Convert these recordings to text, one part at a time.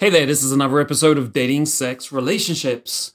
Hey there, this is another episode of Dating, Sex, Relationships.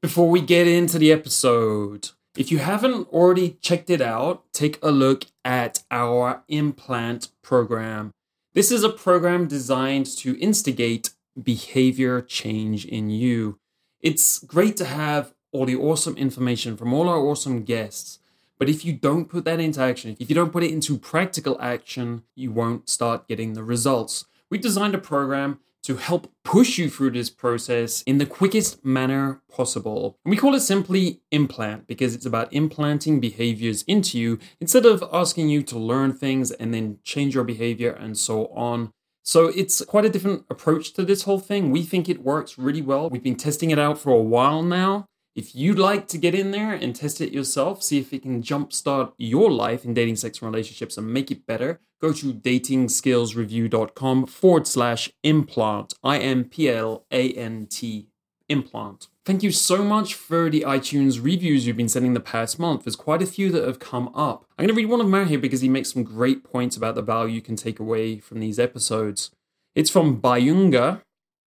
Before we get into the episode, if you haven't already checked it out, take a look at our implant program. This is a program designed to instigate behavior change in you. It's great to have all the awesome information from all our awesome guests. But if you don't put that into action, if you don't put it into practical action, you won't start getting the results. We designed a program to help push you through this process in the quickest manner possible. And we call it simply implant because it's about implanting behaviors into you instead of asking you to learn things and then change your behavior and so on. So it's quite a different approach to this whole thing. We think it works really well. We've been testing it out for a while now. If you'd like to get in there and test it yourself, see if it can jumpstart your life in dating, sex, and relationships and make it better, go to datingskillsreview.com forward slash implant, I M P L A N T, implant. Thank you so much for the iTunes reviews you've been sending the past month. There's quite a few that have come up. I'm going to read one of them out here because he makes some great points about the value you can take away from these episodes. It's from Bayunga,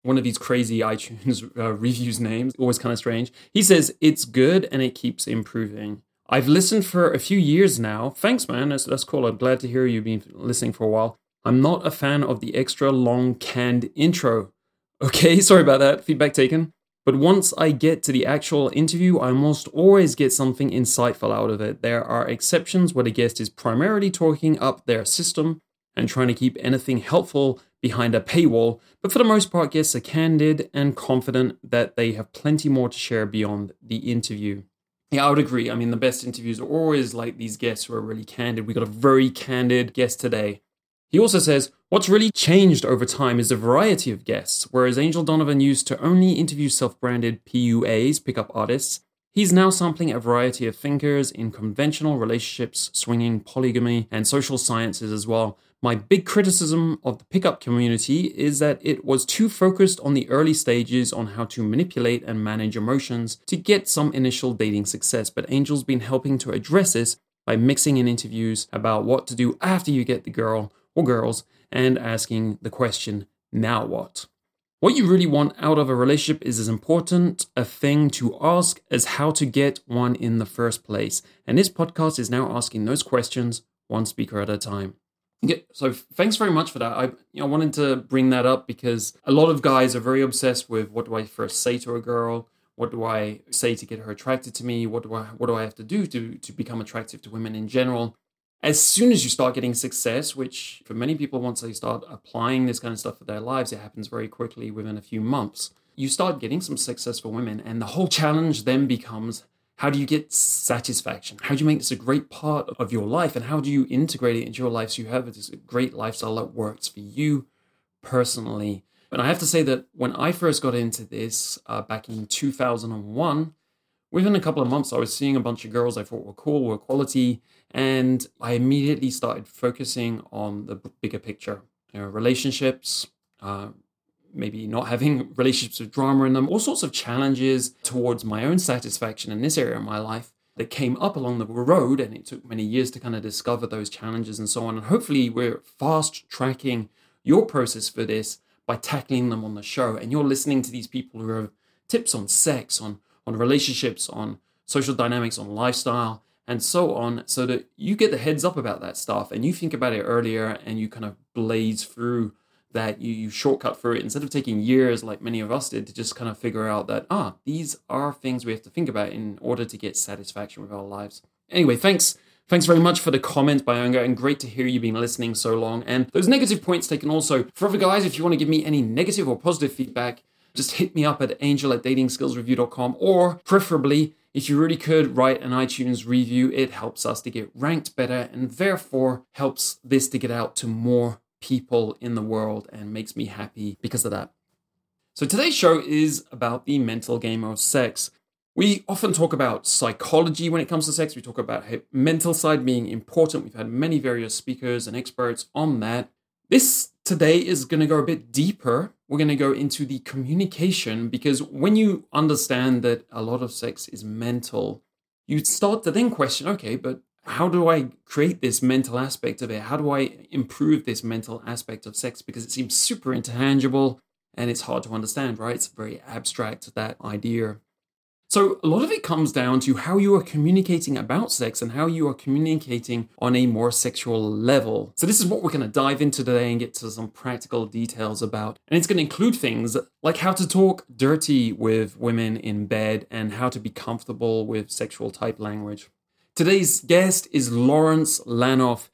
one of these crazy iTunes uh, reviews names, always kind of strange. He says, It's good and it keeps improving. I've listened for a few years now. Thanks, man. That's, that's cool. I'm glad to hear you've been listening for a while. I'm not a fan of the extra long canned intro. Okay, sorry about that. Feedback taken. But once I get to the actual interview, I almost always get something insightful out of it. There are exceptions where the guest is primarily talking up their system and trying to keep anything helpful behind a paywall, but for the most part, guests are candid and confident that they have plenty more to share beyond the interview. Yeah, I would agree. I mean, the best interviews are always like these guests who are really candid. We got a very candid guest today. He also says, What's really changed over time is the variety of guests. Whereas Angel Donovan used to only interview self branded PUAs, pickup artists, he's now sampling a variety of thinkers in conventional relationships, swinging, polygamy, and social sciences as well. My big criticism of the pickup community is that it was too focused on the early stages on how to manipulate and manage emotions to get some initial dating success, but Angel's been helping to address this by mixing in interviews about what to do after you get the girl or girls and asking the question, now what? What you really want out of a relationship is as important a thing to ask as how to get one in the first place. And this podcast is now asking those questions one speaker at a time. Yeah, so thanks very much for that. I you know, wanted to bring that up because a lot of guys are very obsessed with what do I first say to a girl? What do I say to get her attracted to me? What do I what do I have to do to to become attractive to women in general? As soon as you start getting success, which for many people once they start applying this kind of stuff for their lives, it happens very quickly within a few months. You start getting some successful women and the whole challenge then becomes how do you get satisfaction? How do you make this a great part of your life? And how do you integrate it into your life so you have this great lifestyle that works for you personally? And I have to say that when I first got into this uh, back in 2001, within a couple of months, I was seeing a bunch of girls I thought were cool, were quality, and I immediately started focusing on the bigger picture you know, relationships, uh, maybe not having relationships with drama in them, all sorts of challenges towards my own satisfaction in this area of my life that came up along the road. And it took many years to kind of discover those challenges and so on. And hopefully, we're fast tracking your process for this by tackling them on the show. And you're listening to these people who have tips on sex, on, on relationships, on social dynamics, on lifestyle, and so on, so that you get the heads up about that stuff and you think about it earlier and you kind of blaze through that you, you shortcut through it. Instead of taking years like many of us did to just kind of figure out that ah these are things we have to think about in order to get satisfaction with our lives. Anyway thanks. Thanks very much for the comment Bayanga and great to hear you've been listening so long. And those negative points taken also. For other guys if you want to give me any negative or positive feedback just hit me up at angel at datingskillsreview.com or preferably if you really could write an iTunes review, it helps us to get ranked better and therefore helps this to get out to more people in the world and makes me happy because of that. So today's show is about the mental game of sex. We often talk about psychology when it comes to sex. We talk about mental side being important. We've had many various speakers and experts on that. This today is going to go a bit deeper. We're going to go into the communication because when you understand that a lot of sex is mental, you start to then question okay, but how do I create this mental aspect of it? How do I improve this mental aspect of sex? Because it seems super intangible and it's hard to understand, right? It's very abstract, that idea. So, a lot of it comes down to how you are communicating about sex and how you are communicating on a more sexual level. So, this is what we're going to dive into today and get to some practical details about. And it's going to include things like how to talk dirty with women in bed and how to be comfortable with sexual type language. Today's guest is Lawrence Lanoff.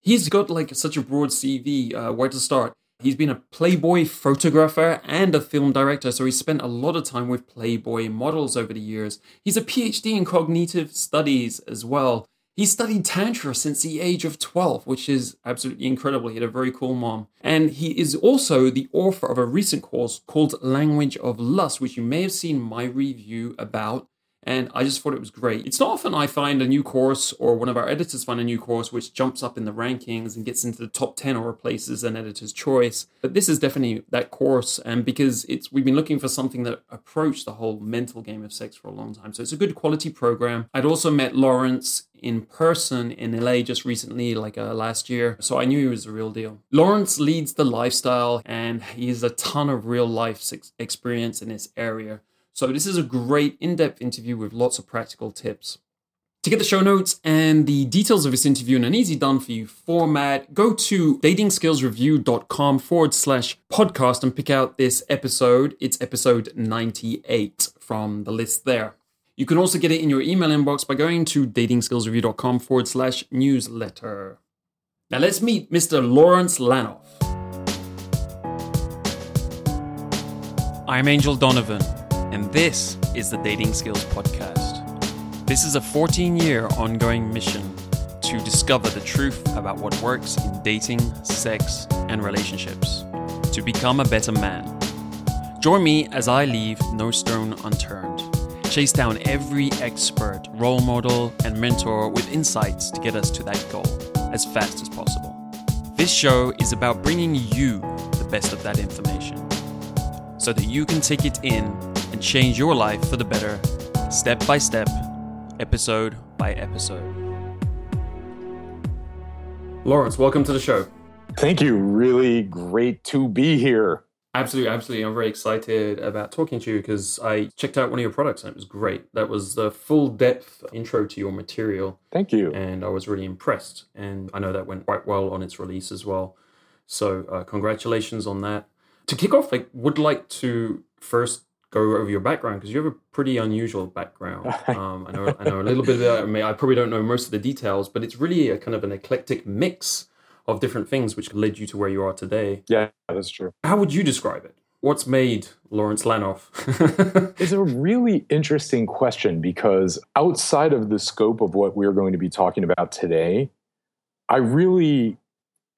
He's got like such a broad CV. Uh, where to start? He's been a Playboy photographer and a film director, so he's spent a lot of time with Playboy models over the years. He's a PhD in cognitive studies as well. He studied Tantra since the age of 12, which is absolutely incredible. He had a very cool mom. And he is also the author of a recent course called Language of Lust, which you may have seen my review about and I just thought it was great. It's not often I find a new course or one of our editors find a new course which jumps up in the rankings and gets into the top 10 or replaces an editor's choice. But this is definitely that course. And because it's we've been looking for something that approached the whole mental game of sex for a long time. So it's a good quality program. I'd also met Lawrence in person in LA just recently, like uh, last year. So I knew he was a real deal. Lawrence leads the lifestyle and he has a ton of real life experience in this area. So this is a great in-depth interview with lots of practical tips. To get the show notes and the details of this interview in an easy done for you format, go to datingskillsreview.com forward slash podcast and pick out this episode. It's episode 98 from the list there. You can also get it in your email inbox by going to datingskillsreview.com forward slash newsletter. Now let's meet Mr. Lawrence Lanoff. I'm Angel Donovan and this is the Dating Skills Podcast. This is a 14 year ongoing mission to discover the truth about what works in dating, sex, and relationships, to become a better man. Join me as I leave no stone unturned, chase down every expert, role model, and mentor with insights to get us to that goal as fast as possible. This show is about bringing you the best of that information so that you can take it in and change your life for the better, step by step, episode by episode. Lawrence, welcome to the show. Thank you. Really great to be here. Absolutely, absolutely. I'm very excited about talking to you because I checked out one of your products and it was great. That was the full depth intro to your material. Thank you. And I was really impressed. And I know that went quite well on its release as well. So, uh, congratulations on that. To kick off, I would like to first go over your background because you have a pretty unusual background. Um, I know I know a little bit about it. I probably don't know most of the details, but it's really a kind of an eclectic mix of different things which led you to where you are today. Yeah, that's true. How would you describe it? What's made Lawrence Lanoff? it's a really interesting question because outside of the scope of what we're going to be talking about today, I really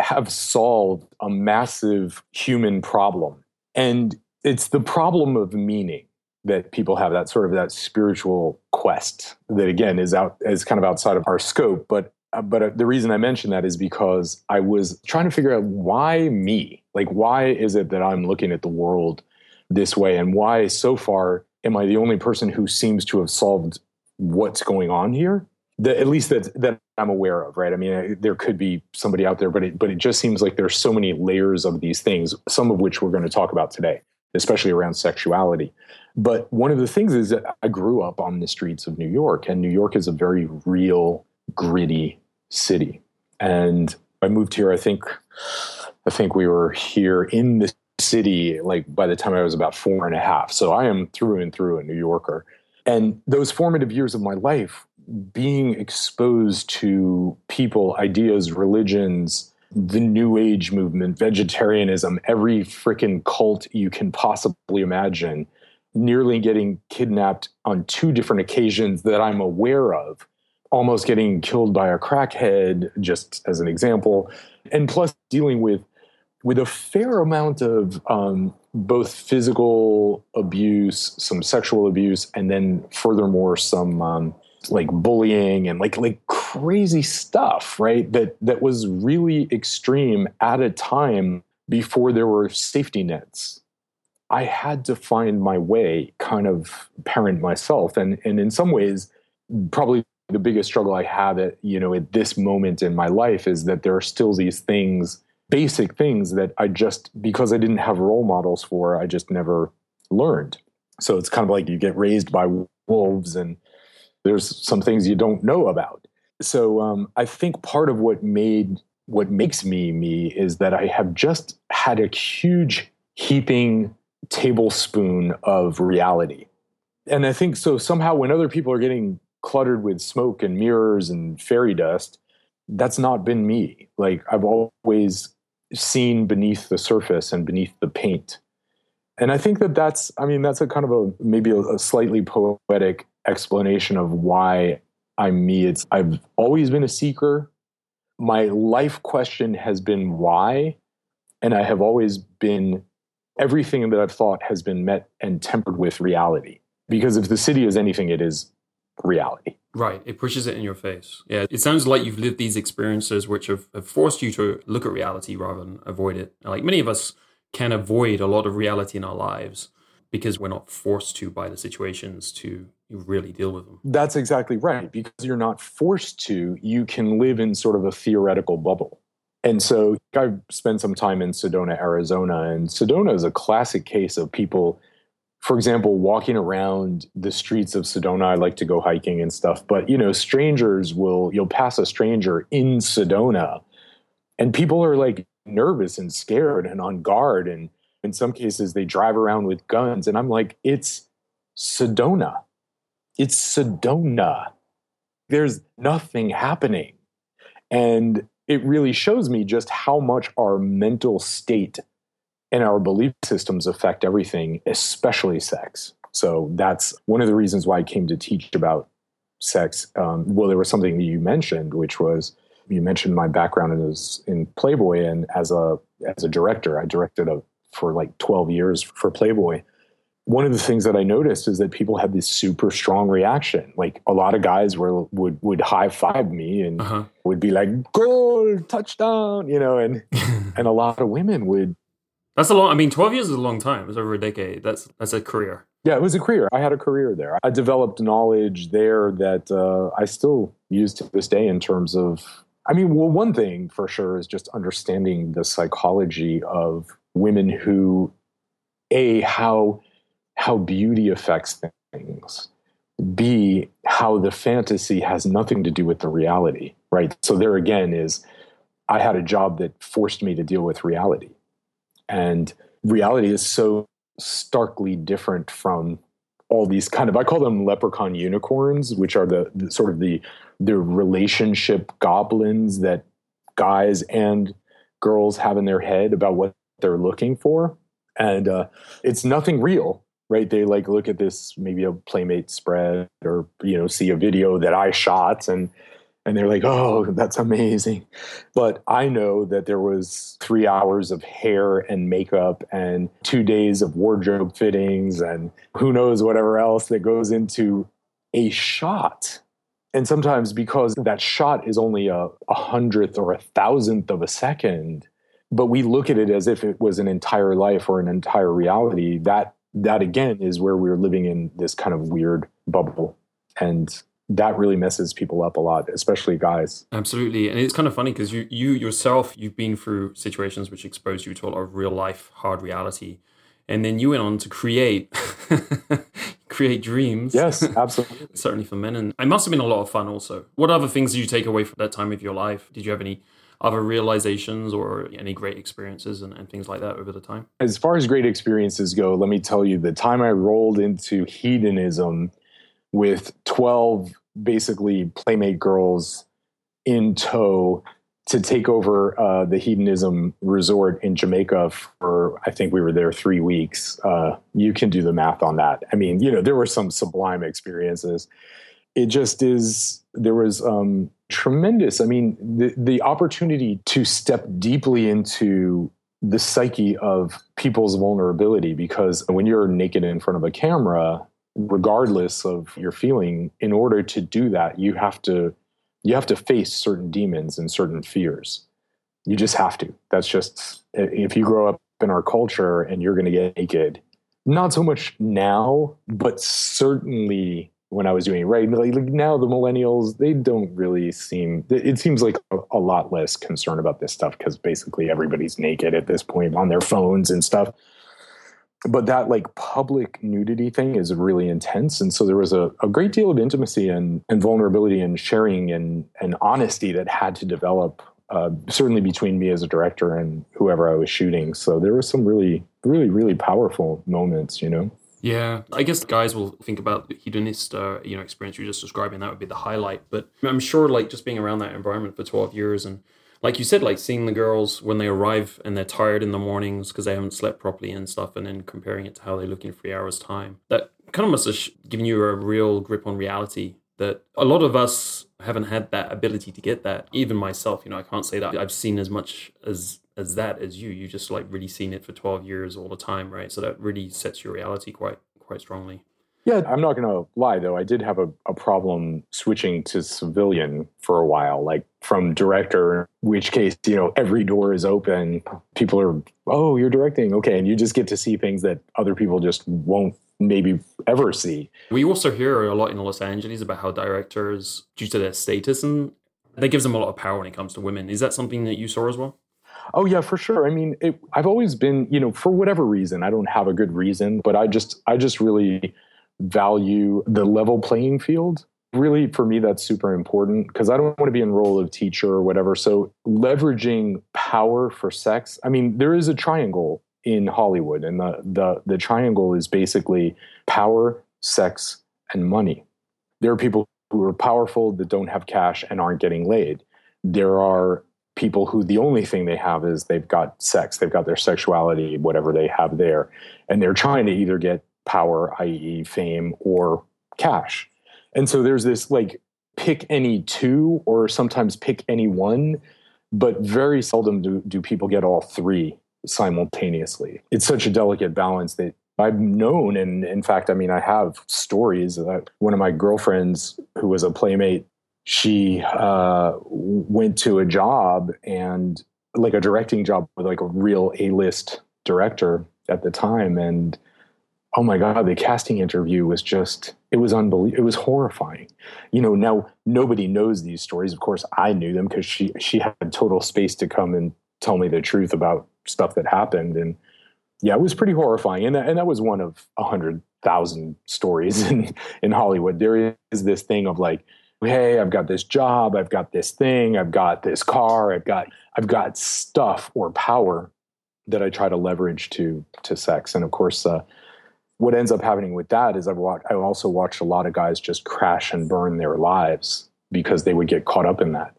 have solved a massive human problem. And it's the problem of meaning that people have that sort of that spiritual quest that again is out is kind of outside of our scope but uh, but uh, the reason i mention that is because i was trying to figure out why me? Like why is it that i'm looking at the world this way? And why so far am i the only person who seems to have solved what's going on here? That at least that that i'm aware of right? I mean I, there could be somebody out there but it but it just seems like there's so many layers of these things some of which we're going to talk about today especially around sexuality. But one of the things is that I grew up on the streets of New York, and New York is a very real, gritty city. And I moved here, I think, I think we were here in the city like by the time I was about four and a half. So I am through and through a New Yorker. And those formative years of my life, being exposed to people, ideas, religions, the new age movement, vegetarianism, every freaking cult you can possibly imagine, nearly getting kidnapped on two different occasions that I'm aware of, almost getting killed by a crackhead, just as an example, and plus dealing with with a fair amount of um, both physical abuse, some sexual abuse, and then furthermore some um, like bullying and like like crazy stuff, right? That that was really extreme at a time before there were safety nets. I had to find my way, kind of parent myself, and and in some ways, probably the biggest struggle I have at you know at this moment in my life is that there are still these things basic things that I just, because I didn't have role models for, I just never learned. So it's kind of like you get raised by wolves and there's some things you don't know about. So um, I think part of what made what makes me me is that I have just had a huge heaping tablespoon of reality. And I think so somehow when other people are getting cluttered with smoke and mirrors and fairy dust, that's not been me. Like I've always seen beneath the surface and beneath the paint. And I think that that's, I mean, that's a kind of a maybe a, a slightly poetic explanation of why I'm me. It's I've always been a seeker. My life question has been why, and I have always been everything that I've thought has been met and tempered with reality. Because if the city is anything, it is reality. Right. It pushes it in your face. Yeah. It sounds like you've lived these experiences which have, have forced you to look at reality rather than avoid it. Like many of us can avoid a lot of reality in our lives because we're not forced to by the situations to really deal with them. That's exactly right. Because you're not forced to, you can live in sort of a theoretical bubble. And so I've spent some time in Sedona, Arizona, and Sedona is a classic case of people, for example, walking around the streets of Sedona. I like to go hiking and stuff, but you know, strangers will, you'll pass a stranger in Sedona, and people are like nervous and scared and on guard. And in some cases, they drive around with guns. And I'm like, it's Sedona. It's Sedona. There's nothing happening. And it really shows me just how much our mental state and our belief systems affect everything, especially sex. So that's one of the reasons why I came to teach about sex. Um, well, there was something that you mentioned, which was you mentioned my background is in Playboy, and as a as a director, I directed a, for like twelve years for Playboy, one of the things that I noticed is that people had this super strong reaction. Like a lot of guys were would would high five me and uh-huh. would be like "goal, touchdown," you know, and and a lot of women would. That's a long. I mean, twelve years is a long time. It's over a decade. That's that's a career. Yeah, it was a career. I had a career there. I developed knowledge there that uh, I still use to this day in terms of. I mean, well, one thing for sure is just understanding the psychology of women who, a how how beauty affects things. B, how the fantasy has nothing to do with the reality, right? So there again is I had a job that forced me to deal with reality. And reality is so starkly different from all these kind of I call them leprechaun unicorns, which are the, the sort of the the relationship goblins that guys and girls have in their head about what they're looking for. And uh, it's nothing real right? They like look at this maybe a playmate spread or you know see a video that i shot and and they're like oh that's amazing. But i know that there was three hours of hair and makeup and two days of wardrobe fittings and who knows whatever else that goes into a shot. And sometimes because that shot is only a, a hundredth or a thousandth of a second but we look at it as if it was an entire life or an entire reality that that again is where we're living in this kind of weird bubble. And that really messes people up a lot, especially guys. Absolutely. And it's kind of funny because you you yourself, you've been through situations which expose you to a lot of real life hard reality. And then you went on to create create dreams. Yes, absolutely. Certainly for men. And it must have been a lot of fun also. What other things did you take away from that time of your life? Did you have any other realizations or any great experiences and, and, things like that over the time? As far as great experiences go, let me tell you the time I rolled into hedonism with 12 basically playmate girls in tow to take over uh, the hedonism resort in Jamaica for, I think we were there three weeks. Uh, you can do the math on that. I mean, you know, there were some sublime experiences. It just is, there was um, tremendous. I mean, the, the opportunity to step deeply into the psyche of people's vulnerability because when you're naked in front of a camera, regardless of your feeling, in order to do that, you have to you have to face certain demons and certain fears. You just have to. That's just if you grow up in our culture and you're going to get naked, not so much now, but certainly when I was doing it, right? Like, like now the millennials, they don't really seem, it seems like a, a lot less concern about this stuff because basically everybody's naked at this point on their phones and stuff. But that like public nudity thing is really intense. And so there was a, a great deal of intimacy and, and vulnerability and sharing and, and honesty that had to develop, uh, certainly between me as a director and whoever I was shooting. So there were some really, really, really powerful moments, you know? Yeah, I guess guys will think about the hedonist, uh, you know, experience you're just describing. That would be the highlight. But I'm sure, like, just being around that environment for 12 years and, like you said, like seeing the girls when they arrive and they're tired in the mornings because they haven't slept properly and stuff, and then comparing it to how they look in three hours' time. That kind of must have given you a real grip on reality. That a lot of us haven't had that ability to get that. Even myself, you know, I can't say that I've seen as much as as that as you. You just like really seen it for 12 years all the time, right? So that really sets your reality quite quite strongly. Yeah, I'm not going to lie though. I did have a, a problem switching to civilian for a while, like from director, which case, you know, every door is open. People are, oh, you're directing. Okay. And you just get to see things that other people just won't maybe ever see. We also hear a lot in Los Angeles about how directors, due to their status, and that gives them a lot of power when it comes to women. Is that something that you saw as well? Oh yeah, for sure. I mean, it, I've always been, you know, for whatever reason, I don't have a good reason, but I just, I just really value the level playing field. Really, for me, that's super important because I don't want to be in role of teacher or whatever. So leveraging power for sex. I mean, there is a triangle in Hollywood, and the the the triangle is basically power, sex, and money. There are people who are powerful that don't have cash and aren't getting laid. There are people who the only thing they have is they've got sex, they've got their sexuality, whatever they have there, and they're trying to either get power, i.e., fame, or cash. And so there's this like pick any two or sometimes pick any one, but very seldom do, do people get all three simultaneously. It's such a delicate balance that I've known, and in fact, I mean, I have stories that one of my girlfriends who was a playmate she uh, went to a job and like a directing job with like a real A-list director at the time, and oh my god, the casting interview was just it was unbelievable. It was horrifying. You know, now nobody knows these stories. Of course, I knew them because she she had total space to come and tell me the truth about stuff that happened, and yeah, it was pretty horrifying. And and that was one of a hundred thousand stories in in Hollywood. There is this thing of like hey i've got this job i've got this thing i've got this car i've got i've got stuff or power that i try to leverage to to sex. And of course uh, what ends up happening with that is i've watched i also watched a lot of guys just crash and burn their lives because they would get caught up in that.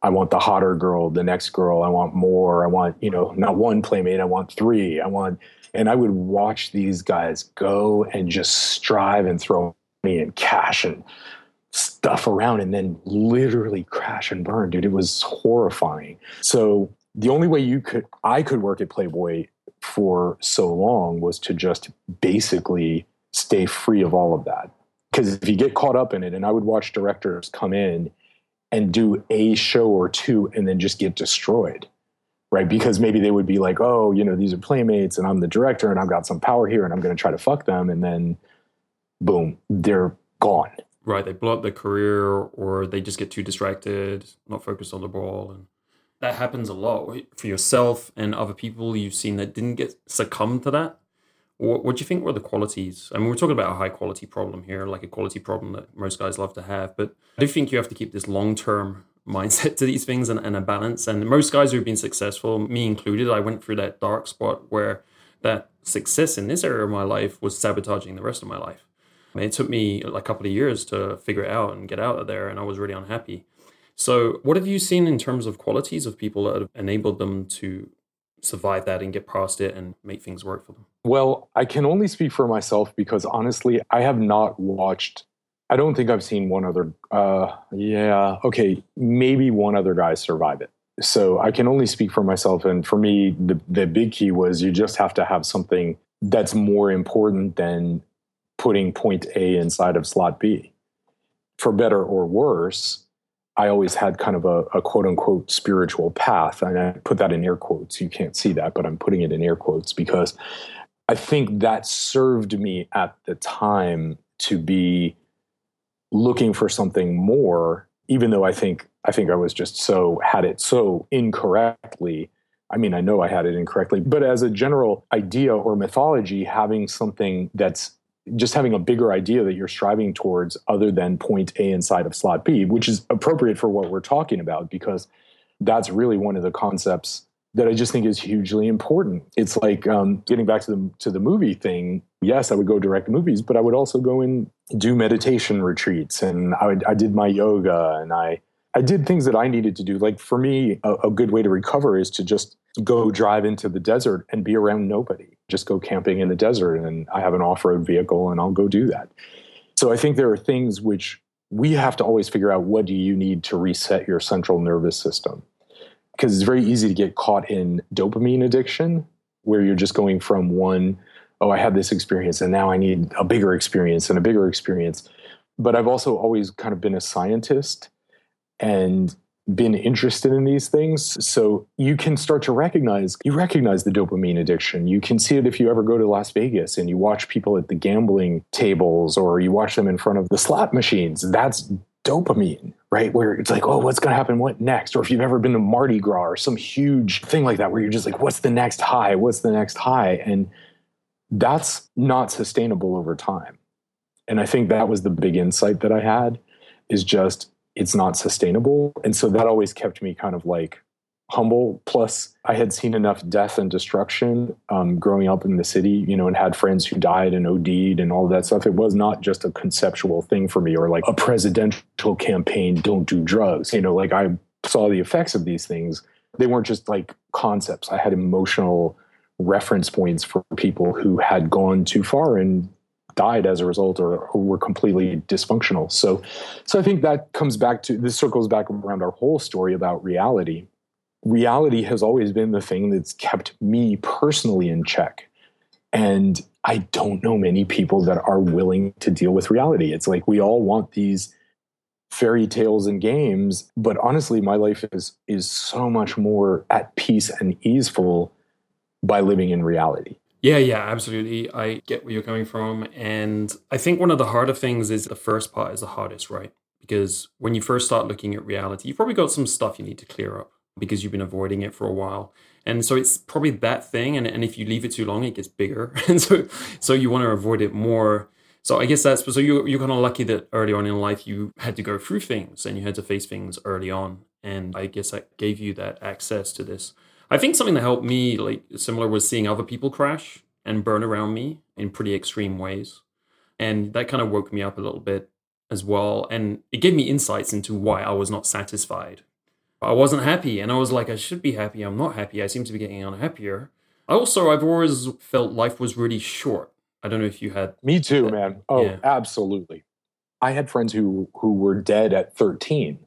I want the hotter girl the next girl i want more i want you know not one playmate i want three i want and i would watch these guys go and just strive and throw money and cash and stuff around and then literally crash and burn, dude. It was horrifying. So the only way you could I could work at Playboy for so long was to just basically stay free of all of that. Because if you get caught up in it, and I would watch directors come in and do a show or two and then just get destroyed. Right. Because maybe they would be like, oh, you know, these are playmates and I'm the director and I've got some power here and I'm going to try to fuck them. And then boom, they're gone right they blow up their career or they just get too distracted not focused on the ball and that happens a lot. For yourself and other people you've seen that didn't get succumb to that what, what do you think were the qualities? I mean we're talking about a high quality problem here like a quality problem that most guys love to have but i do think you have to keep this long term mindset to these things and, and a balance. And most guys who've been successful me included i went through that dark spot where that success in this area of my life was sabotaging the rest of my life it took me a couple of years to figure it out and get out of there, and I was really unhappy. So, what have you seen in terms of qualities of people that have enabled them to survive that and get past it and make things work for them? Well, I can only speak for myself because honestly, I have not watched. I don't think I've seen one other. Uh, yeah, okay, maybe one other guy survive it. So I can only speak for myself. And for me, the the big key was you just have to have something that's more important than putting point A inside of slot B. For better or worse, I always had kind of a, a, quote unquote spiritual path. And I put that in air quotes. You can't see that, but I'm putting it in air quotes because I think that served me at the time to be looking for something more, even though I think I think I was just so had it so incorrectly. I mean, I know I had it incorrectly, but as a general idea or mythology, having something that's just having a bigger idea that you're striving towards other than point A inside of slot B, which is appropriate for what we're talking about because that's really one of the concepts that I just think is hugely important. It's like um, getting back to the to the movie thing. Yes, I would go direct movies, but I would also go and do meditation retreats, and I, would, I did my yoga, and I I did things that I needed to do. Like for me, a, a good way to recover is to just go drive into the desert and be around nobody. Just go camping in the desert, and I have an off road vehicle, and I'll go do that. So I think there are things which we have to always figure out what do you need to reset your central nervous system because it's very easy to get caught in dopamine addiction where you're just going from one oh i had this experience and now i need a bigger experience and a bigger experience but i've also always kind of been a scientist and been interested in these things so you can start to recognize you recognize the dopamine addiction you can see it if you ever go to las vegas and you watch people at the gambling tables or you watch them in front of the slot machines that's dopamine, right? Where it's like, oh, what's going to happen? What next? Or if you've ever been to Mardi Gras or some huge thing like that, where you're just like, what's the next high? What's the next high? And that's not sustainable over time. And I think that was the big insight that I had is just it's not sustainable. And so that always kept me kind of like humble. Plus, I had seen enough death and destruction um, growing up in the city, you know, and had friends who died and OD'd and all that stuff. It was not just a conceptual thing for me or like a presidential campaign, don't do drugs. You know, like I saw the effects of these things. They weren't just like concepts, I had emotional reference points for people who had gone too far and died as a result or, or, were completely dysfunctional. So so I think that comes back to this circles back around our whole story about reality reality has always been the thing that's kept me personally in check. And I don't know many people that are willing to deal with reality. It's like we all want these fairy tales and games, but honestly, my life is is so much more at peace and easeful by living in reality. Yeah, yeah, absolutely. I get where you're coming from. And I think one of the harder things is the first part is the hardest, right? Because when you first start looking at reality, you've probably got some stuff you need to clear up because you've been avoiding it for a while. And so it's probably that thing. And, and if you leave it too long, it gets bigger. and so so you want to avoid it more. So I guess that's so you you're kind of lucky that early on in life you had to go through things and you had to face things early on. And I guess that gave you that access to this. I think something that helped me, like similar, was seeing other people crash and burn around me in pretty extreme ways. And that kind of woke me up a little bit as well. And it gave me insights into why I was not satisfied I wasn't happy, and I was like, I should be happy. I'm not happy. I seem to be getting unhappier. I also, I've always felt life was really short. I don't know if you had. Me too, that. man. Oh, yeah. absolutely. I had friends who who were dead at 13.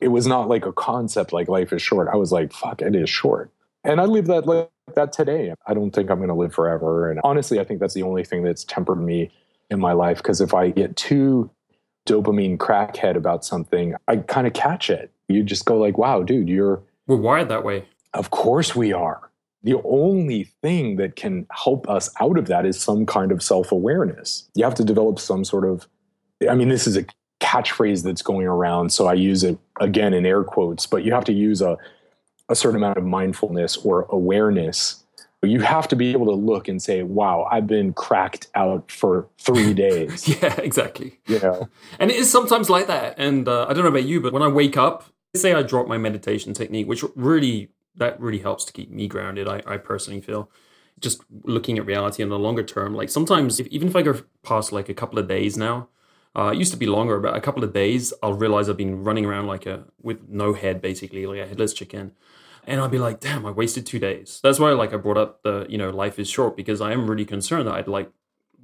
It was not like a concept like life is short. I was like, fuck, it is short. And I live that like that today. I don't think I'm going to live forever. And honestly, I think that's the only thing that's tempered me in my life. Because if I get too dopamine crackhead about something, I kind of catch it you just go like, wow, dude, you're we're wired that way. Of course we are. The only thing that can help us out of that is some kind of self-awareness. You have to develop some sort of I mean, this is a catchphrase that's going around, so I use it again in air quotes, but you have to use a a certain amount of mindfulness or awareness you have to be able to look and say, wow, I've been cracked out for three days. yeah, exactly. You know? And it is sometimes like that. And uh, I don't know about you, but when I wake up, say I drop my meditation technique, which really, that really helps to keep me grounded, I, I personally feel. Just looking at reality in the longer term, like sometimes, if, even if I go past like a couple of days now, uh, it used to be longer, but a couple of days, I'll realize I've been running around like a with no head, basically, like a headless chicken and I'd be like, damn, I wasted two days. That's why like I brought up the, you know, life is short because I am really concerned that I'd like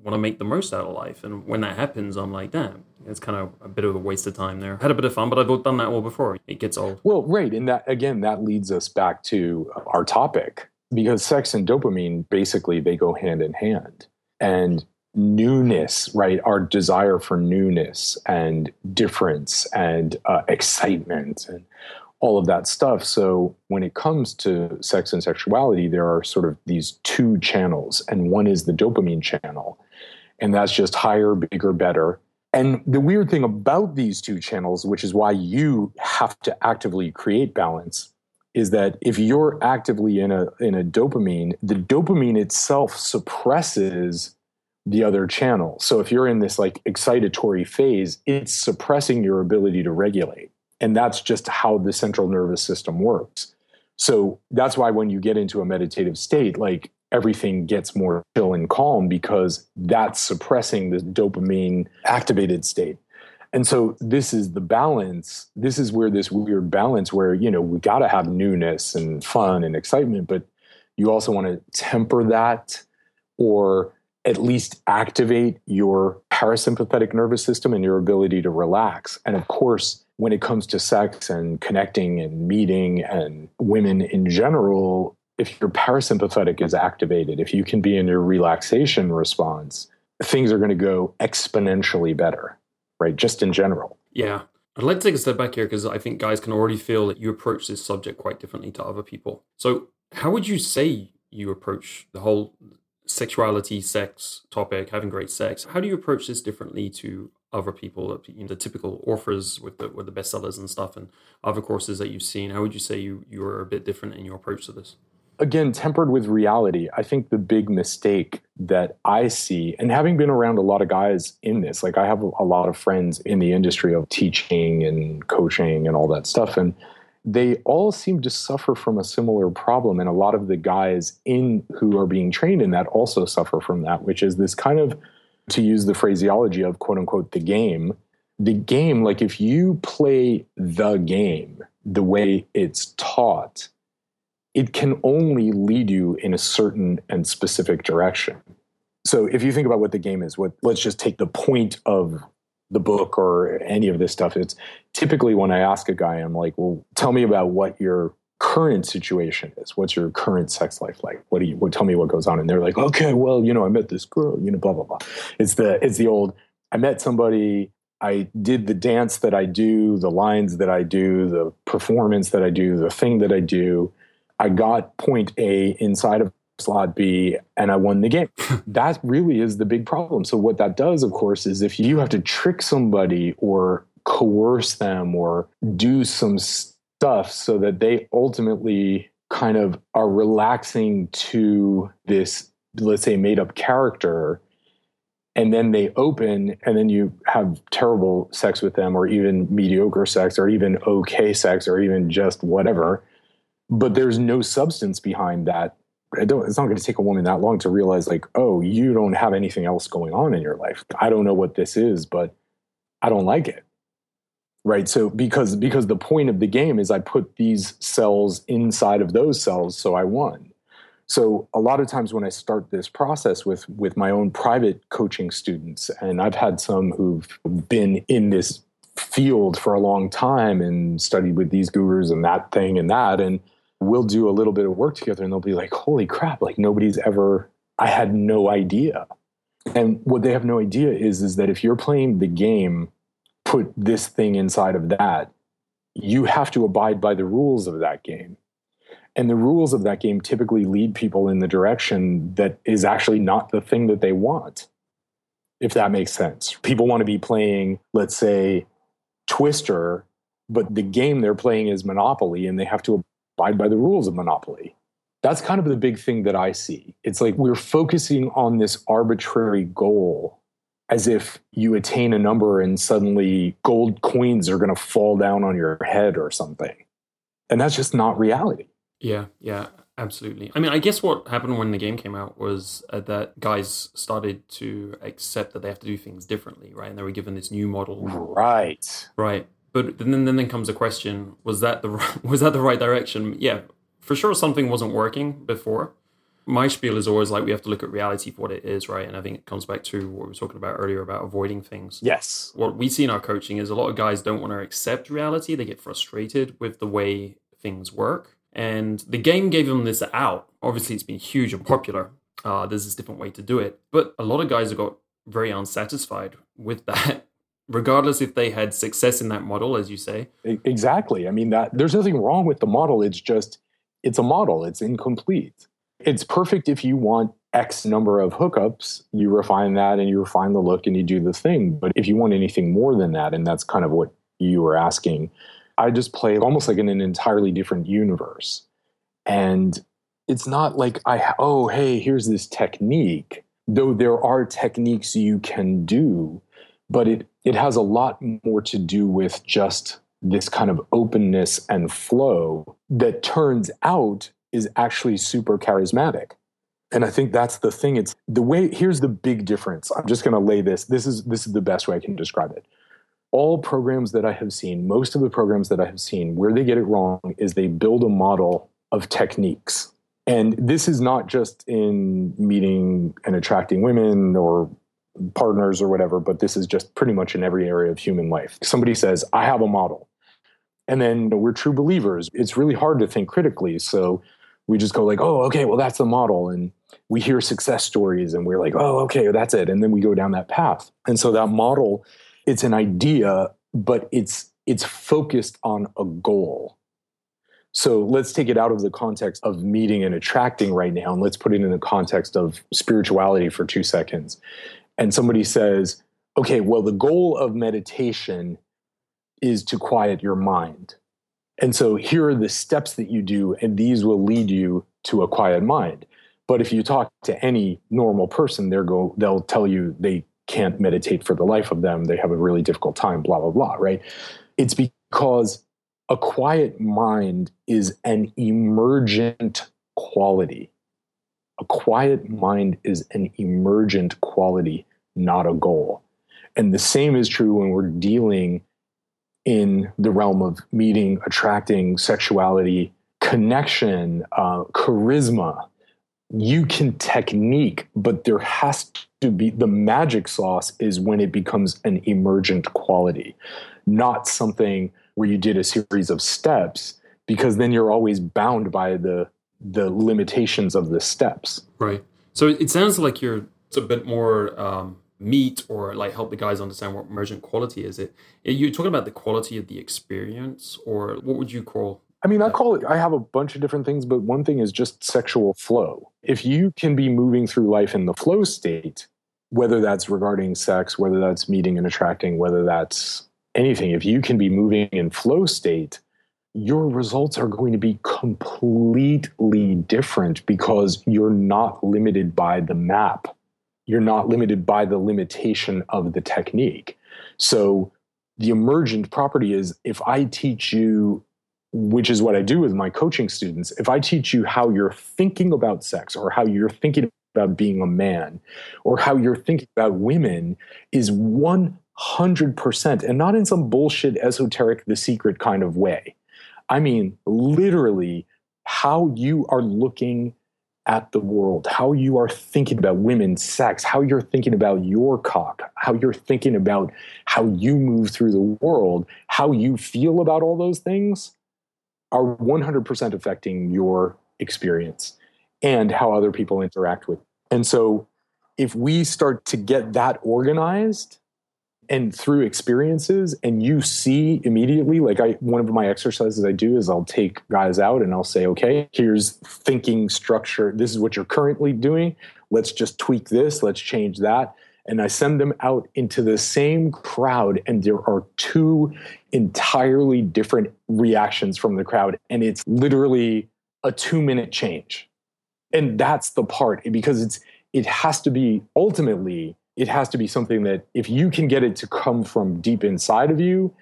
want to make the most out of life. And when that happens, I'm like, damn, it's kind of a bit of a waste of time there. Had a bit of fun, but I've done that all before. It gets old. Well, right. And that again, that leads us back to our topic because sex and dopamine basically they go hand in hand. And newness, right? Our desire for newness and difference and uh, excitement and all of that stuff. So when it comes to sex and sexuality, there are sort of these two channels, and one is the dopamine channel, and that's just higher, bigger, better. And the weird thing about these two channels, which is why you have to actively create balance, is that if you're actively in a in a dopamine, the dopamine itself suppresses the other channel. So if you're in this like excitatory phase, it's suppressing your ability to regulate. And that's just how the central nervous system works. So that's why when you get into a meditative state, like everything gets more chill and calm because that's suppressing the dopamine activated state. And so this is the balance. This is where this weird balance where, you know, we got to have newness and fun and excitement, but you also want to temper that or at least activate your parasympathetic nervous system and your ability to relax. And of course, when it comes to sex and connecting and meeting and women in general, if your parasympathetic is activated, if you can be in your relaxation response, things are going to go exponentially better, right? Just in general. Yeah. I'd like to take a step back here because I think guys can already feel that you approach this subject quite differently to other people. So, how would you say you approach the whole sexuality, sex topic, having great sex? How do you approach this differently to other people, you know, the typical authors with the with the bestsellers and stuff, and other courses that you've seen? How would you say you you are a bit different in your approach to this? again, tempered with reality, I think the big mistake that I see, and having been around a lot of guys in this, like I have a lot of friends in the industry of teaching and coaching and all that stuff. And they all seem to suffer from a similar problem. And a lot of the guys in who are being trained in that also suffer from that, which is this kind of, to use the phraseology of quote unquote the game, the game, like if you play the game the way it's taught, it can only lead you in a certain and specific direction. So if you think about what the game is, what let's just take the point of the book or any of this stuff. It's typically when I ask a guy, I'm like, well, tell me about what your current situation is. What's your current sex life like? What do you what, tell me what goes on? And they're like, okay, well, you know, I met this girl, you know, blah, blah, blah. It's the it's the old, I met somebody, I did the dance that I do, the lines that I do, the performance that I do, the thing that I do I got point A inside of slot B and I won the game. that really is the big problem. So, what that does, of course, is if you have to trick somebody or coerce them or do some stuff so that they ultimately kind of are relaxing to this, let's say, made up character. And then they open, and then you have terrible sex with them, or even mediocre sex, or even okay sex, or even just whatever but there's no substance behind that I don't, it's not going to take a woman that long to realize like oh you don't have anything else going on in your life. I don't know what this is but i don't like it. Right? So because because the point of the game is i put these cells inside of those cells so i won. So a lot of times when i start this process with with my own private coaching students and i've had some who've been in this field for a long time and studied with these gurus and that thing and that and we'll do a little bit of work together and they'll be like, holy crap, like nobody's ever, I had no idea. And what they have no idea is, is that if you're playing the game, put this thing inside of that, you have to abide by the rules of that game. And the rules of that game typically lead people in the direction that is actually not the thing that they want, if that makes sense. People want to be playing, let's say, Twister, but the game they're playing is Monopoly and they have to abide by the rules of monopoly. That's kind of the big thing that I see. It's like we're focusing on this arbitrary goal as if you attain a number and suddenly gold coins are going to fall down on your head or something. And that's just not reality. Yeah, yeah, absolutely. I mean, I guess what happened when the game came out was uh, that guys started to accept that they have to do things differently, right? And they were given this new model. Right. Right. But then, then, then comes the question: Was that the was that the right direction? Yeah, for sure, something wasn't working before. My spiel is always like we have to look at reality for what it is, right? And I think it comes back to what we were talking about earlier about avoiding things. Yes. What we see in our coaching is a lot of guys don't want to accept reality. They get frustrated with the way things work. And the game gave them this out. Obviously, it's been huge and popular. Uh, there's this different way to do it. But a lot of guys have got very unsatisfied with that regardless if they had success in that model as you say. Exactly. I mean that there's nothing wrong with the model. It's just it's a model. It's incomplete. It's perfect if you want X number of hookups, you refine that and you refine the look and you do the thing. But if you want anything more than that, and that's kind of what you were asking, I just play almost like in an entirely different universe. And it's not like I, oh, hey, here's this technique, though there are techniques you can do, but it, it has a lot more to do with just this kind of openness and flow that turns out is actually super charismatic. And I think that's the thing. It's the way here's the big difference. I'm just going to lay this. This is this is the best way I can describe it. All programs that I have seen, most of the programs that I have seen, where they get it wrong is they build a model of techniques. And this is not just in meeting and attracting women or partners or whatever, but this is just pretty much in every area of human life. Somebody says, I have a model. And then we're true believers. It's really hard to think critically. So we just go like, oh, okay, well, that's the model. And we hear success stories and we're like, oh, okay, that's it. And then we go down that path. And so that model, it's an idea, but it's it's focused on a goal. So let's take it out of the context of meeting and attracting right now, and let's put it in the context of spirituality for two seconds. And somebody says, okay, well, the goal of meditation is to quiet your mind. And so here are the steps that you do, and these will lead you to a quiet mind. But if you talk to any normal person, they're go, they'll tell you they can't meditate for the life of them. They have a really difficult time, blah, blah, blah, right? It's because a quiet mind is an emergent quality. A quiet mind is an emergent quality, not a goal. And the same is true when we're dealing in the realm of meeting, attracting, sexuality, connection, uh, charisma. You can technique, but there has to be the magic sauce is when it becomes an emergent quality, not something where you did a series of steps, because then you're always bound by the the limitations of the steps. Right. So it sounds like you're it's a bit more um, meet or like help the guys understand what emergent quality is. It you're talking about the quality of the experience, or what would you call? I mean, I call it. I have a bunch of different things, but one thing is just sexual flow. If you can be moving through life in the flow state, whether that's regarding sex, whether that's meeting and attracting, whether that's anything, if you can be moving in flow state, your results are going to be completely different because you're not limited by the map you're not limited by the limitation of the technique. So the emergent property is if I teach you, which is what I do with my coaching students, if I teach you how you're thinking about sex or how you're thinking about being a man or how you're thinking about women is 100% and not in some bullshit esoteric the secret kind of way. I mean literally how you are looking at the world, how you are thinking about women, sex, how you're thinking about your cock, how you're thinking about how you move through the world, how you feel about all those things are 100% affecting your experience and how other people interact with. You. And so if we start to get that organized, and through experiences and you see immediately like i one of my exercises i do is i'll take guys out and i'll say okay here's thinking structure. This is what you're currently doing. Let's just tweak this. Let's change that. And i send them out into the same crowd and there are two entirely different reactions from the crowd and it's literally a 2 minute change. And that's the part because it's it has to be ultimately it has to be something that if you can get it to come from deep inside of you,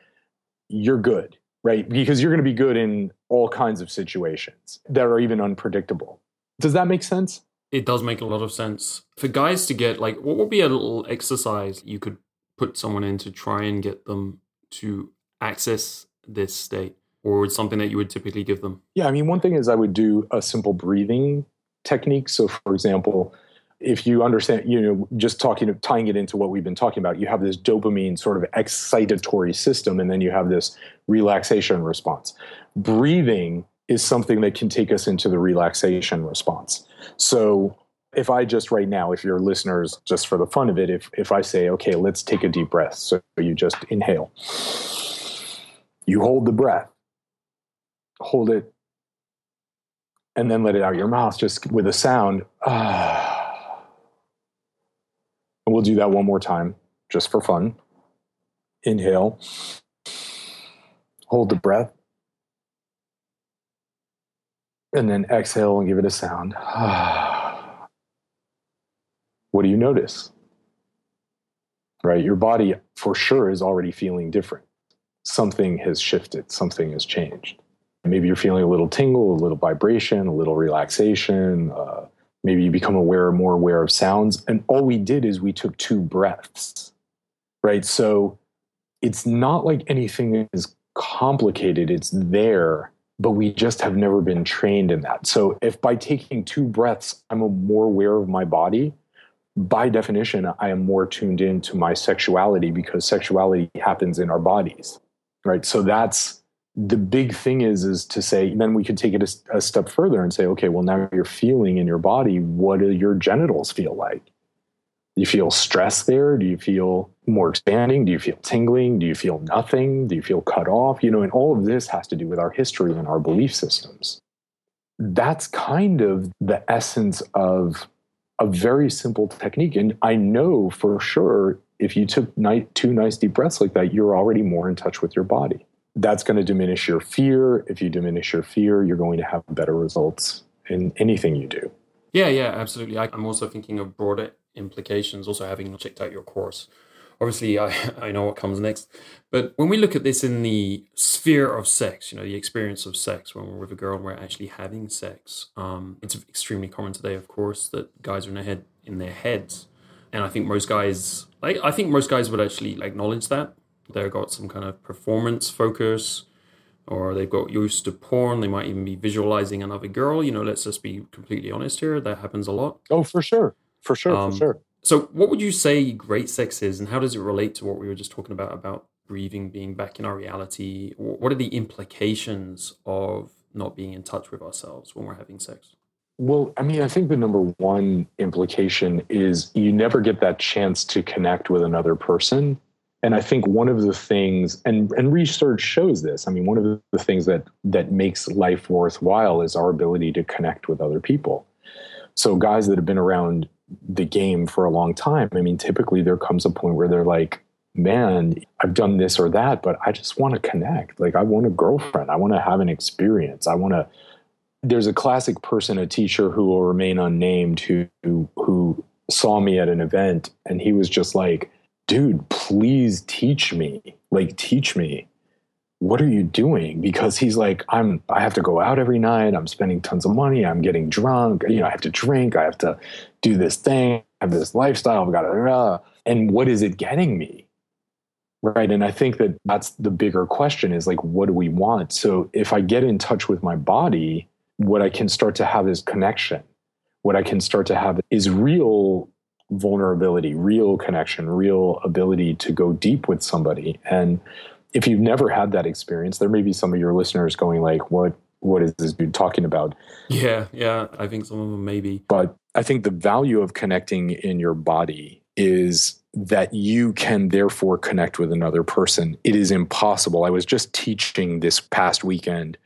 you're good, right? Because you're going to be good in all kinds of situations that are even unpredictable. Does that make sense? It does make a lot of sense. For guys to get, like, what would be a little exercise you could put someone in to try and get them to access this state? Or something that you would typically give them? Yeah, I mean, one thing is I would do a simple breathing technique. So, for example, if you understand, you know, just talking, tying it into what we've been talking about, you have this dopamine sort of excitatory system, and then you have this relaxation response. Breathing is something that can take us into the relaxation response. So, if I just right now, if your listeners, just for the fun of it, if if I say, okay, let's take a deep breath, so you just inhale, you hold the breath, hold it, and then let it out your mouth, just with a sound. Ah And we'll do that one more time just for fun. Inhale, hold the breath, and then exhale and give it a sound. what do you notice? Right? Your body for sure is already feeling different. Something has shifted, something has changed. Maybe you're feeling a little tingle, a little vibration, a little relaxation. Uh, maybe you become aware, or more aware of sounds. And all we did is we took two breaths, right? So it's not like anything is complicated, it's there, but we just have never been trained in that. So if by taking two breaths, I'm more aware of my body, by definition, I am more tuned into my sexuality because sexuality happens in our bodies, right? So that's the big thing is is to say then we could take it a, a, step further and say okay well now you're feeling in your body what do your genitals feel like? Do you feel stress there? Do you feel more expanding? Do you feel tingling? Do you feel nothing? Do you feel cut off? You know and all of this has to do with our history and our belief systems. That's kind of the essence of a very simple technique. And i know for sure if you took two nice deep breaths like that you're already more in touch with your body that's going to diminish your fear. If you diminish your fear, you're going to have better results in anything you do. Yeah, yeah, absolutely. I, am also thinking of broader implications, also having checked out your course. Obviously, I, I know what comes next. But when we look at this in the sphere of sex, you know, the experience of sex, when we're with a girl and we're actually having sex, um, it's extremely common today, of course, that guys are in their head in their heads. And I think most guys, like, I think most guys would actually acknowledge that they've got some kind of performance focus or they've got used to porn. They might even be visualizing another girl. You know, let's just be completely honest here. That happens a lot. Oh, for sure. For sure. Um, for sure. So, what would you say great sex is, and how does it relate to what we were just talking about about breathing, being back in our reality? What are the implications of not being in touch with ourselves when we're having sex? Well, I mean, I think the number one implication is you never get that chance to connect with another person and I think one of the things, and, and research shows this, I mean, one of the things that, that makes life worthwhile is our ability to connect with other people. So, guys that have been around the game for a long time, I mean, typically there comes a point where they're like, man, I've done this or that, but I just want to connect. Like, I want a girlfriend. I want to have an experience. I want to. There's a classic person, a teacher who will remain unnamed, who, who, who saw me at an event, and he was just like, dude, please teach me. Like, teach me. What are you doing? Because he's like, I'm, I have to go out every night. I'm spending tons of money. I'm getting drunk. You know, I have to drink. I have to do this thing. I have this lifestyle. I've got to, and what is it getting me? Right. And I think that that's the bigger question is like, what do we want? So if I get in touch with my body, what I can start to have is connection. What I can start to have is real vulnerability, real connection, real ability to go deep with somebody. And if you've never had that experience, there may be some of your listeners going like, "What? What is this dude talking about?" Yeah, yeah, I think some of them maybe. But I think the value of connecting in your body is that you can therefore connect with another person. It is impossible. I was just teaching this past weekend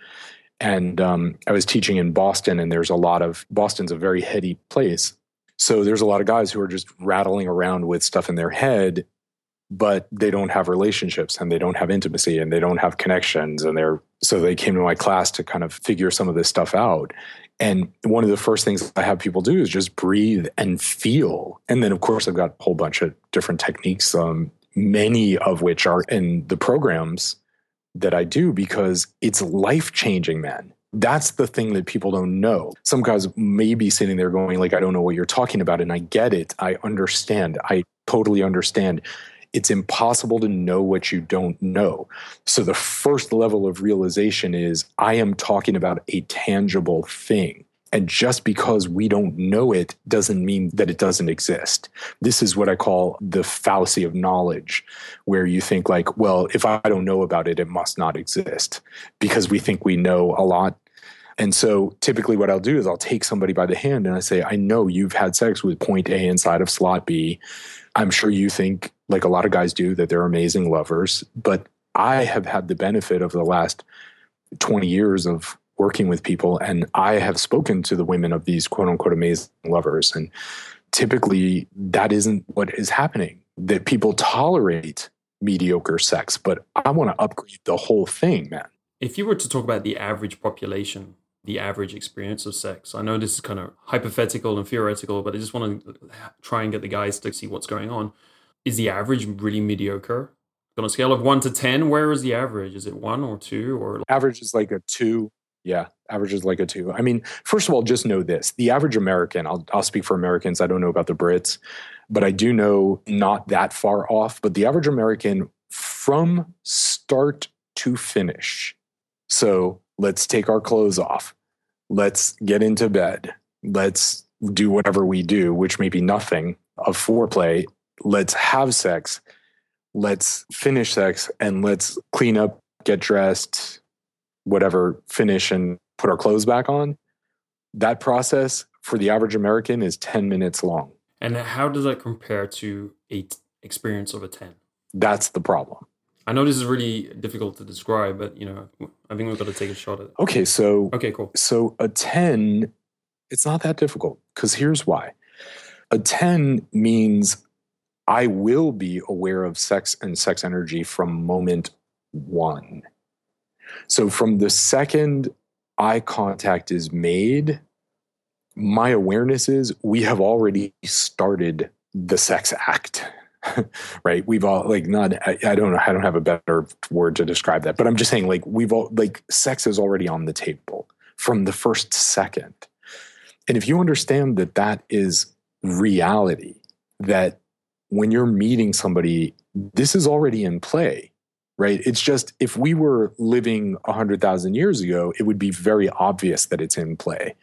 and um, I was teaching in Boston, and there's a lot of Boston's a very heady place, so there's a lot of guys who are just rattling around with stuff in their head, but they don't have relationships and they don't have intimacy and they don't have connections. And they're so they came to my class to kind of figure some of this stuff out. And one of the first things I have people do is just breathe and feel. And then, of course, I've got a whole bunch of different techniques, um, many of which are in the programs that I do because it's life changing, man. That's the thing that people don't know. Some guys may be sitting there going, like, I don't know what you're talking about. And I get it. I understand. I totally understand. It's impossible to know what you don't know. So the first level of realization is I am talking about a tangible thing. And just because we don't know it doesn't mean that it doesn't exist. This is what I call the fallacy of knowledge, where you think, like, well, if I don't know about it, it must not exist because we think we know a lot and so typically what I'll do is I'll take somebody by the hand and I say, I know you've had sex with point A inside of slot B. I'm sure you think, like a lot of guys do, that they're amazing lovers. But I have had the benefit of the last 20 years of working with people, and I have spoken to the women of these quote unquote amazing lovers. And typically that isn't what is happening. That people tolerate mediocre sex, but I want to upgrade the whole thing, man. If you were to talk about the average population, the average experience of sex, I know this is kind of hypothetical and theoretical, but I just want to try and get the guys to see what's going on. Is the average really mediocre? On a scale of one to 10, where is the average? Is it one or two or? Average is like a two. Yeah, average is like a two. I mean, first of all, just know this the average American, I'll, I'll speak for Americans, I don't know about the Brits, but I do know not that far off, but the average American from start to finish. So let's take our clothes off. Let's get into bed. Let's do whatever we do, which may be nothing of foreplay. Let's have sex. Let's finish sex and let's clean up, get dressed, whatever, finish and put our clothes back on. That process for the average American is 10 minutes long. And how does that compare to a t- experience of a 10? That's the problem. I know this is really difficult to describe, but you know, I think we've got to take a shot at it. Okay, so Okay, cool. so a 10 it's not that difficult cuz here's why. A 10 means I will be aware of sex and sex energy from moment 1. So from the second eye contact is made, my awareness is we have already started the sex act. right? We've all like not I, I, don't know i don't have a better word to describe that but i'm just saying like we've all like sex is already on the table from the first second. And if you understand that that is reality that when you're meeting somebody this is already in play right? It's just if we were living 100000 years ago it would be very obvious that it's in play.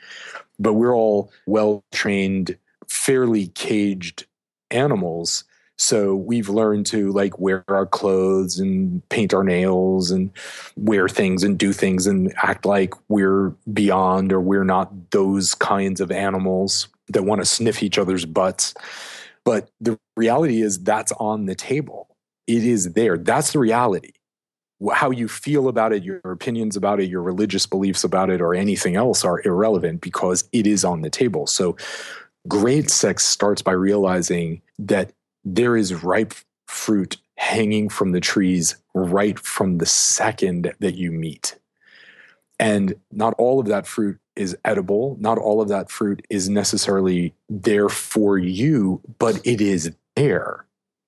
But we're all well trained fairly caged animals so we've learned to like wear our clothes and paint our nails and wear things and do things and act like we're beyond or we're not those kinds of animals that want to sniff each other's butts. But the reality is that's on the table. It is there. That's the reality. How you feel about it, your opinions about it, your religious beliefs about it, or anything else are irrelevant because it is on the table. So great sex starts by realizing that there is ripe fruit hanging from the trees right from the second that you meet. And not all of that fruit is edible. Not all of that fruit is necessarily there for you, but it is there.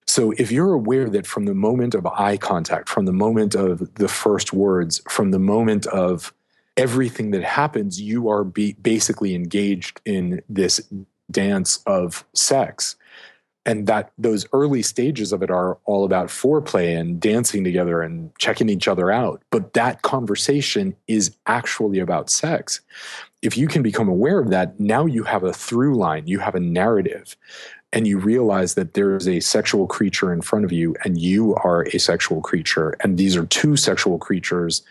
So if you're aware that from the moment of eye contact, from the moment of the first words, from the moment of everything that happens, you are basically engaged in this dance of sex and that those early stages of it are all about foreplay and dancing together and checking each other out. But that conversation is actually about sex. If you can become aware of that now you have a through line you have a narrative and you realize that there is a sexual creature in front of you and you are a sexual creature. And these are two sexual creatures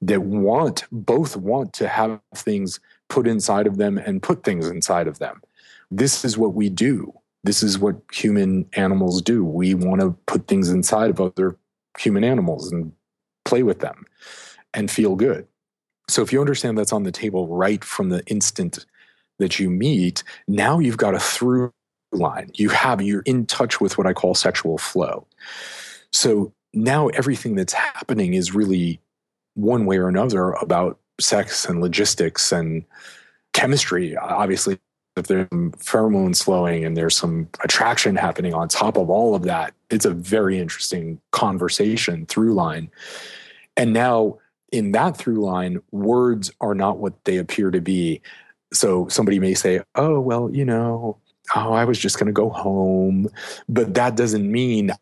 that want both want to have things put inside of them and put things inside of them. This is what we do this is what human animals do. We want to put things inside of other human animals and play with them and feel good. So if you understand that's on the table right from the instant that you meet, now you've got a through line. You have you're in touch with what I call sexual flow. So now everything that's happening is really one way or another about sex and logistics and chemistry. Obviously, if there's some pheromones flowing and there's some attraction happening on top of all of that, it's a very interesting conversation through line. And now in that through line, words are not what they appear to be. So somebody may say, oh, well, you know, oh, I was just going to go home. But that doesn't mean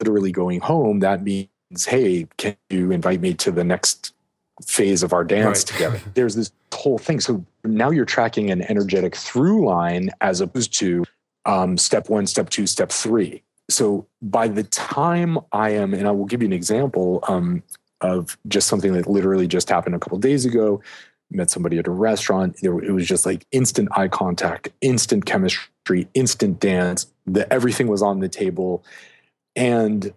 literally going home. That means, hey, can you invite me to the next phase of our dance right. together. There's this whole thing. So now you're tracking an energetic through line as opposed to um, step one, step two, step three. So by the time I am, and I will give you an example um, of just something that literally just happened a couple days ago. Met somebody at a restaurant. It was just like instant eye contact, instant chemistry, instant dance. The everything was on the table, and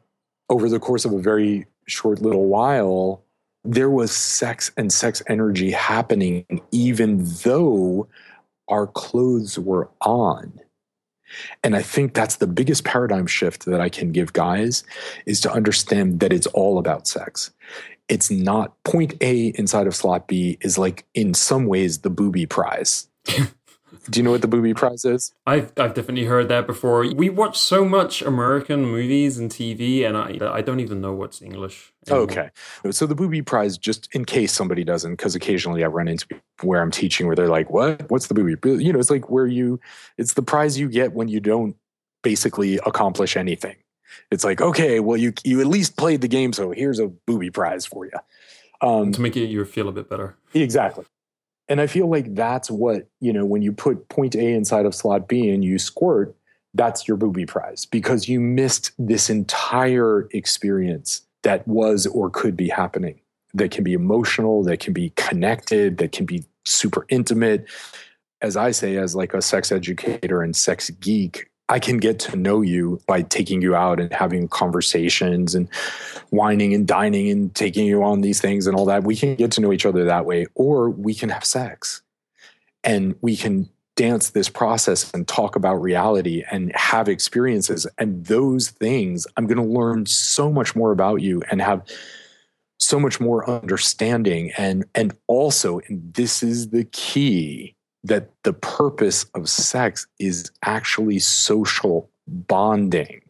over the course of a very short little while, there was sex and sex energy happening even though our clothes were on. And I think that's the biggest paradigm shift that I can give guys is to understand that it's all about sex. It's not point A inside of slot B is like in some ways the booby prize. Do you know what the booby prize is? I've, I've definitely heard that before. We watch so much American movies and TV, and I, I don't even know what's English. Anymore. Okay. So the booby prize, just in case somebody doesn't, because occasionally I run into where I'm teaching where they're like, what? What's the booby? You know, it's like where you, it's the prize you get when you don't basically accomplish anything. It's like, okay, well, you you at least played the game, so here's a booby prize for you. Um, to make you feel a bit better. Exactly. And I feel like that's what, you know, when you put point A inside of slot B and you squirt, that's your booby prize because you missed this entire experience that was or could be happening that can be emotional, that can be connected, that can be super intimate. As I say, as like a sex educator and sex geek, I can get to know you by taking you out and having conversations and wining and dining and taking you on these things and all that. We can get to know each other that way, or we can have sex and we can dance this process and talk about reality and have experiences. And those things, I'm going to learn so much more about you and have so much more understanding. And, and also, and this is the key that the purpose of sex is actually social bonding.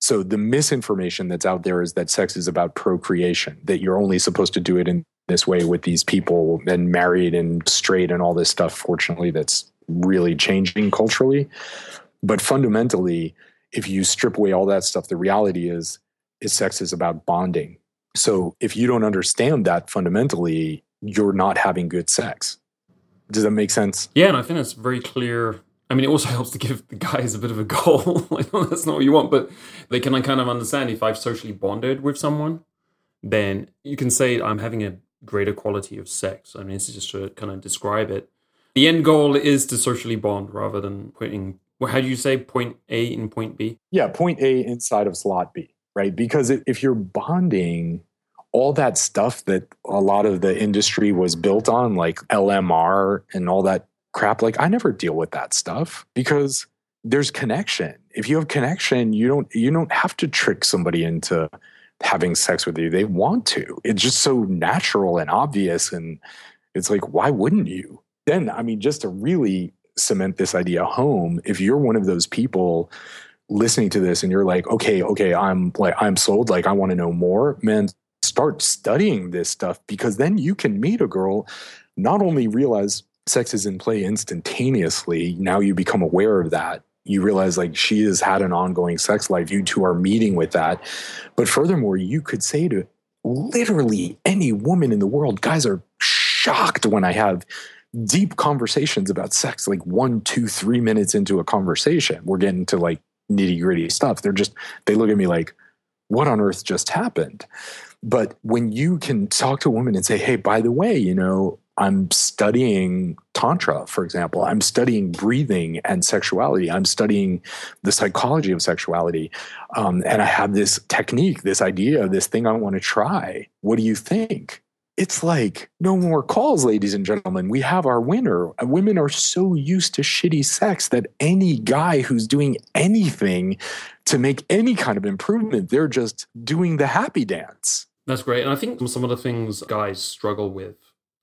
So the misinformation that's out there is that sex is about procreation, that you're only supposed to do it in this way with these people and married and straight and all this stuff. Fortunately, that's really changing culturally. But fundamentally, if you strip away all that stuff, the reality is is sex is about bonding. So if you don't understand that fundamentally, you're not having good sex. Does that make sense? Yeah, and I think that's very clear. I mean, it also helps to give the guys a bit of a goal. Know that's not what you want, but they can kind of understand if I've socially bonded with someone, then you can say I'm having a greater quality of sex. I mean, this is just to kind of describe it. The end goal is to socially bond rather than putting, how do you say point A in point B? Yeah, point A inside of slot B, right? Because if you're bonding all that stuff that a lot of the industry was built on, like LMR and all that crap, like I never deal with that stuff because there's connection. If you have connection, you don't you don't have to trick somebody into having sex with you. They want to. It's just so natural and obvious and it's like why wouldn't you? Then I mean just to really cement this idea home, if you're one of those people listening to this and you're like, okay, okay, I'm like I'm sold, like I want to know more, man, start studying this stuff because then you can meet a girl, not only realize sex is in play instantaneously, now you become aware of that. You realize like she has had an ongoing sex life. You two are meeting with that. But furthermore, you could say to literally any woman in the world, guys are shocked when I have deep conversations about sex, like one, two, three minutes into a conversation. We're getting to like nitty gritty stuff. They're just, they look at me like, what on earth just happened? But when you can talk to a woman and say, hey, by the way, you know, I'm studying Tantra, for example. I'm studying breathing and sexuality. I'm studying the psychology of sexuality. Um, and I have this technique, this idea, this thing I want to try. What do you think? It's like no more calls, ladies and gentlemen. We have our winner. Women are so used to shitty sex that any guy who's doing anything to make any kind of improvement, they're just doing the happy dance. That's great. And I think some of the things guys struggle with,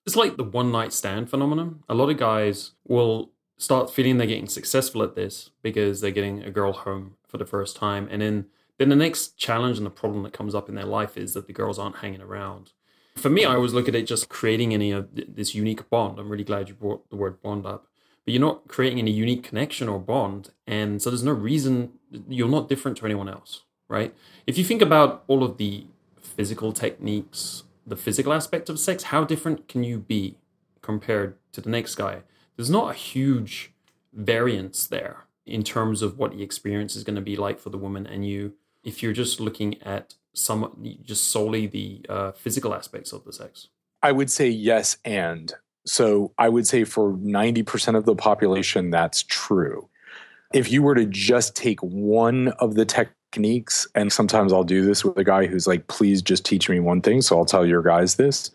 it's like the one night stand phenomenon. A lot of guys will start feeling they're getting successful at this because they're getting a girl home for the first time. And then, then the next challenge and the problem that comes up in their life is that the girls aren't hanging around. For me, I always look at it just creating any of this unique bond. I'm really glad you brought the word bond up. But you're not creating any unique connection or bond. And so there's no reason you're not different to anyone else, right? If you think about all of the physical techniques, the physical aspect of sex, how different can you be compared to the next guy? There's not a huge variance there in terms of what the experience is going to be like for the woman and you if you're just looking at some just solely the uh, physical aspects of the sex i would say yes and so i would say for 90% of the population that's true if you were to just take one of the techniques. And sometimes I'll do this with a guy who's like, please just teach me one thing. So I'll tell your guys this.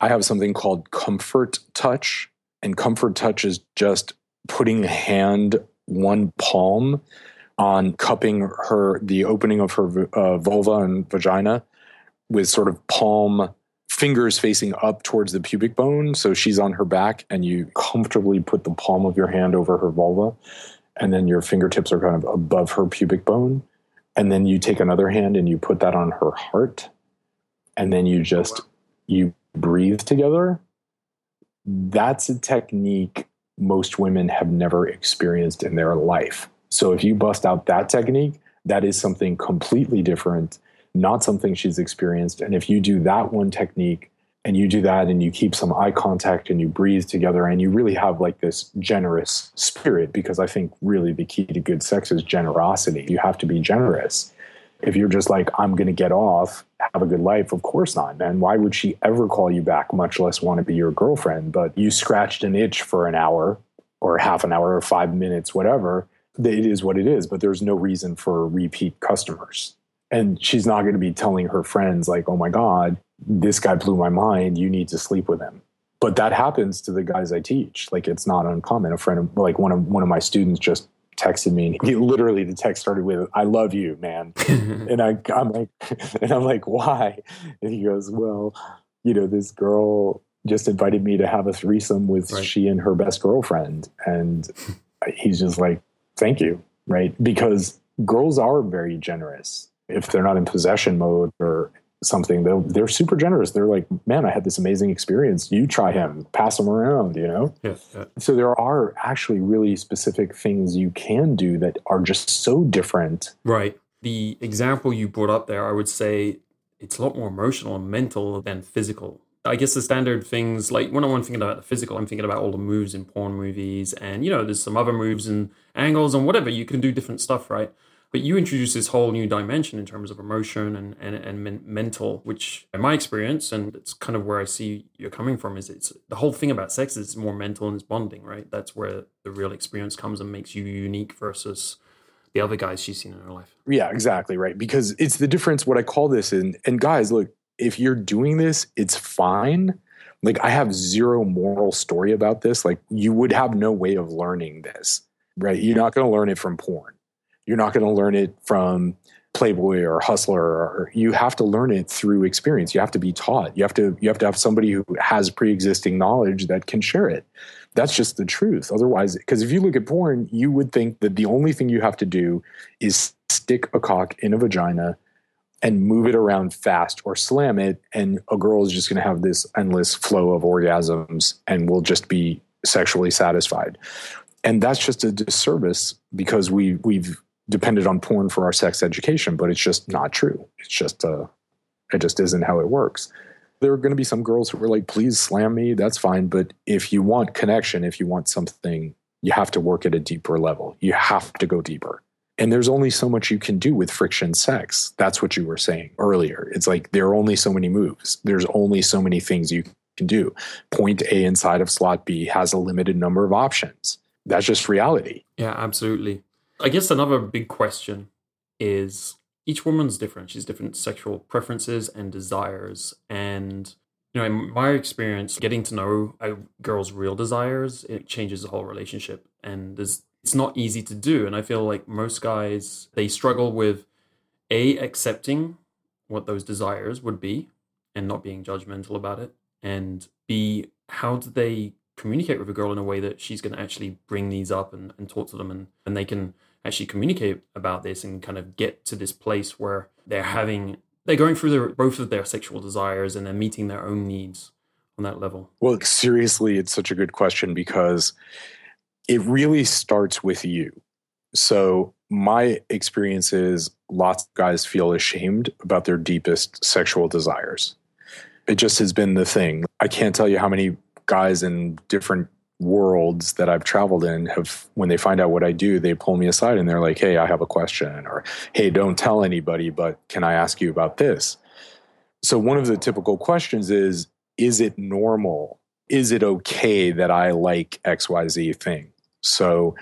I have something called comfort touch. And comfort touch is just putting a hand one palm on cupping her the opening of her uh, vulva and vagina with sort of palm fingers facing up towards the pubic bone. So she's on her back and you comfortably put the palm of your hand over her vulva and then your fingertips are kind of above her pubic bone. And then you take another hand and you put that on her heart. And then you just you breathe together. That's a technique most women have never experienced in their life so if you bust out that technique, that is something completely different, not something she's experienced. And if you do that one technique and you do that and you keep some eye contact and you breathe together and you really have like this generous spirit, because I think really the key to good sex is generosity. You have to be generous. If you're just like, I'm going to get off, have a good life, of course not, man. Why would she ever call you back, much less want to be your girlfriend? But you scratched an itch for an hour or half an hour or five minutes, whatever it is what it is, but there's no reason for repeat customers. And she's not going to be telling her friends, like, oh my God, this guy blew my mind. You need to sleep with him. But that happens to the guys I teach. Like, it's not uncommon. A friend of, like, one of, one of my students just texted me and he literally the text started with i love you man and I, i'm like and i'm like why and he goes well you know this girl just invited me to have a threesome with right. she and her best girlfriend and he's just like thank you, right? Because girls are very generous. If they're not in possession mode or something, they're, they're super generous. They're like, man, I had this amazing experience. You try him, pass him around, you know? Yeah, yeah. So there are actually really specific things you can do that are just so different. Right. The example you brought up there, I would say it's a lot more emotional and mental than physical. I guess the standard things like when I'm thinking about the physical, I'm thinking about all the moves in porn movies, and you know, there's some other moves and angles and whatever. You can do different stuff, right? But you introduce this whole new dimension in terms of emotion and and, and men- mental, which, in my experience, and it's kind of where I see you're coming from, is it's the whole thing about sex is more mental and it's bonding, right? That's where the real experience comes and makes you unique versus the other guys she's seen in her life. Yeah, exactly right. Because it's the difference. What I call this, and and guys, look, if you're doing this, it's fine. Like I have zero moral story about this. Like you would have no way of learning this, right? You're not going to learn it from porn. You're not going to learn it from Playboy or Hustler. Or, you have to learn it through experience. You have to be taught. You have to you have to have somebody who has pre-existing knowledge that can share it. That's just the truth. Otherwise, because if you look at porn, you would think that the only thing you have to do is stick a cock in a vagina and move it around fast or slam it and a girl is just going to have this endless flow of orgasms and will just be sexually satisfied. And that's just a disservice because we we've depended on porn for our sex education but it's just not true. It's just uh it just isn't how it works. There are going to be some girls who are like please slam me that's fine but if you want connection if you want something you have to work at a deeper level. You have to go deeper and there's only so much you can do with friction sex. That's what you were saying earlier. It's like there are only so many moves. There's only so many things you can do. Point A inside of slot B has a limited number of options. That's just reality. Yeah, absolutely. I guess another big question is each woman's different. She's different sexual preferences and desires. And, you know, in my experience, getting to know a girl's real desires, it changes the whole relationship. And there's it's not easy to do. And I feel like most guys, they struggle with A, accepting what those desires would be and not being judgmental about it. And B, how do they communicate with a girl in a way that she's going to actually bring these up and, and talk to them and, and they can actually communicate about this and kind of get to this place where they're having they're going through their, both of their sexual desires and they're meeting their own needs on that level well seriously it's such a good question because it really starts with you. So, my experience is lots of guys feel ashamed about their deepest sexual desires. It just has been the thing. I can't tell you how many guys in different worlds that I've traveled in have, when they find out what I do, they pull me aside and they're like, hey, I have a question, or hey, don't tell anybody, but can I ask you about this? So, one of the typical questions is, is it normal? Is it okay that I like XYZ thing? So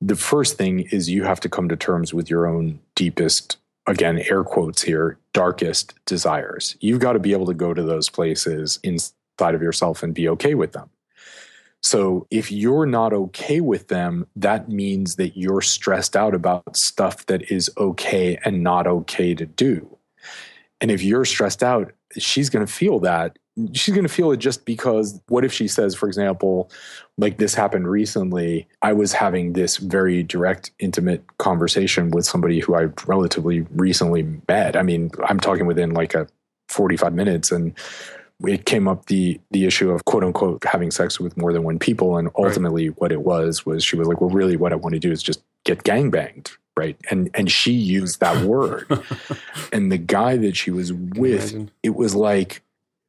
the first thing is you have to come to terms with your own deepest, again, air quotes here, darkest desires. You've got to be able to go to those places inside of yourself and be okay with them. So if you're not okay with them, that means that you're stressed out about stuff that is okay and not okay to do. And if you're stressed out, she's going to feel that. She's going to feel it just because what if she says, for example, like this happened recently, I was having this very direct, intimate conversation with somebody who I relatively recently met. I mean, I'm talking within like a 45 minutes and it came up the the issue of quote unquote having sex with more than one people and ultimately right. what it was was she was like well really what i want to do is just get gang banged right and and she used that word and the guy that she was with it was like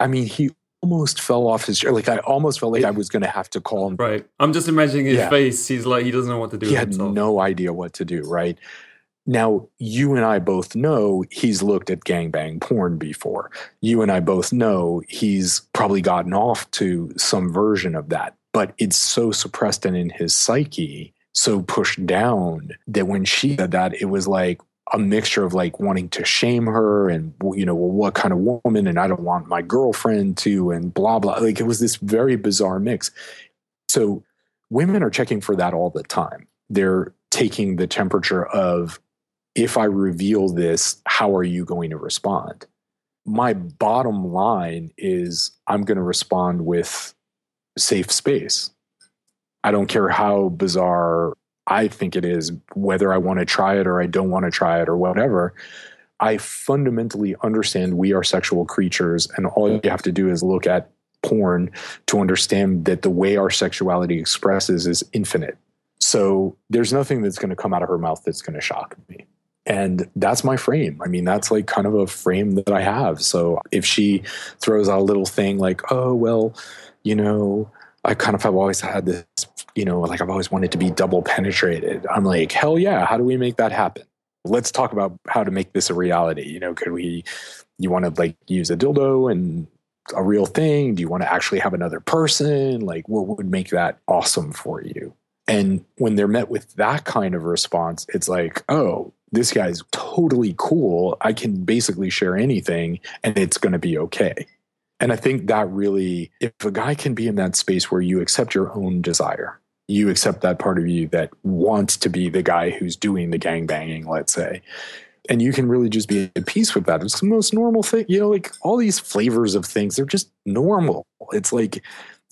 i mean he almost fell off his chair like i almost felt like i was going to have to call him right i'm just imagining his yeah. face he's like he doesn't know what to do he had himself. no idea what to do right now, you and I both know he's looked at gangbang porn before. You and I both know he's probably gotten off to some version of that, but it's so suppressed and in his psyche, so pushed down that when she said that, it was like a mixture of like wanting to shame her and, you know, well, what kind of woman? And I don't want my girlfriend to, and blah, blah. Like it was this very bizarre mix. So women are checking for that all the time. They're taking the temperature of if I reveal this, how are you going to respond? My bottom line is I'm going to respond with safe space. I don't care how bizarre I think it is, whether I want to try it or I don't want to try it or whatever. I fundamentally understand we are sexual creatures, and all you have to do is look at porn to understand that the way our sexuality expresses is infinite. So there's nothing that's going to come out of her mouth that's going to shock me. And that's my frame. I mean, that's like kind of a frame that I have. So if she throws out a little thing like, oh, well, you know, I kind of have always had this, you know, like I've always wanted to be double penetrated. I'm like, hell yeah, how do we make that happen? Let's talk about how to make this a reality. You know, could we, you want to like use a dildo and a real thing? Do you want to actually have another person? Like, what would make that awesome for you? And when they're met with that kind of response, it's like, oh, this guy's totally cool. I can basically share anything and it's going to be okay. And I think that really, if a guy can be in that space where you accept your own desire, you accept that part of you that wants to be the guy who's doing the gang banging, let's say, and you can really just be at peace with that. It's the most normal thing. You know, like all these flavors of things, they're just normal. It's like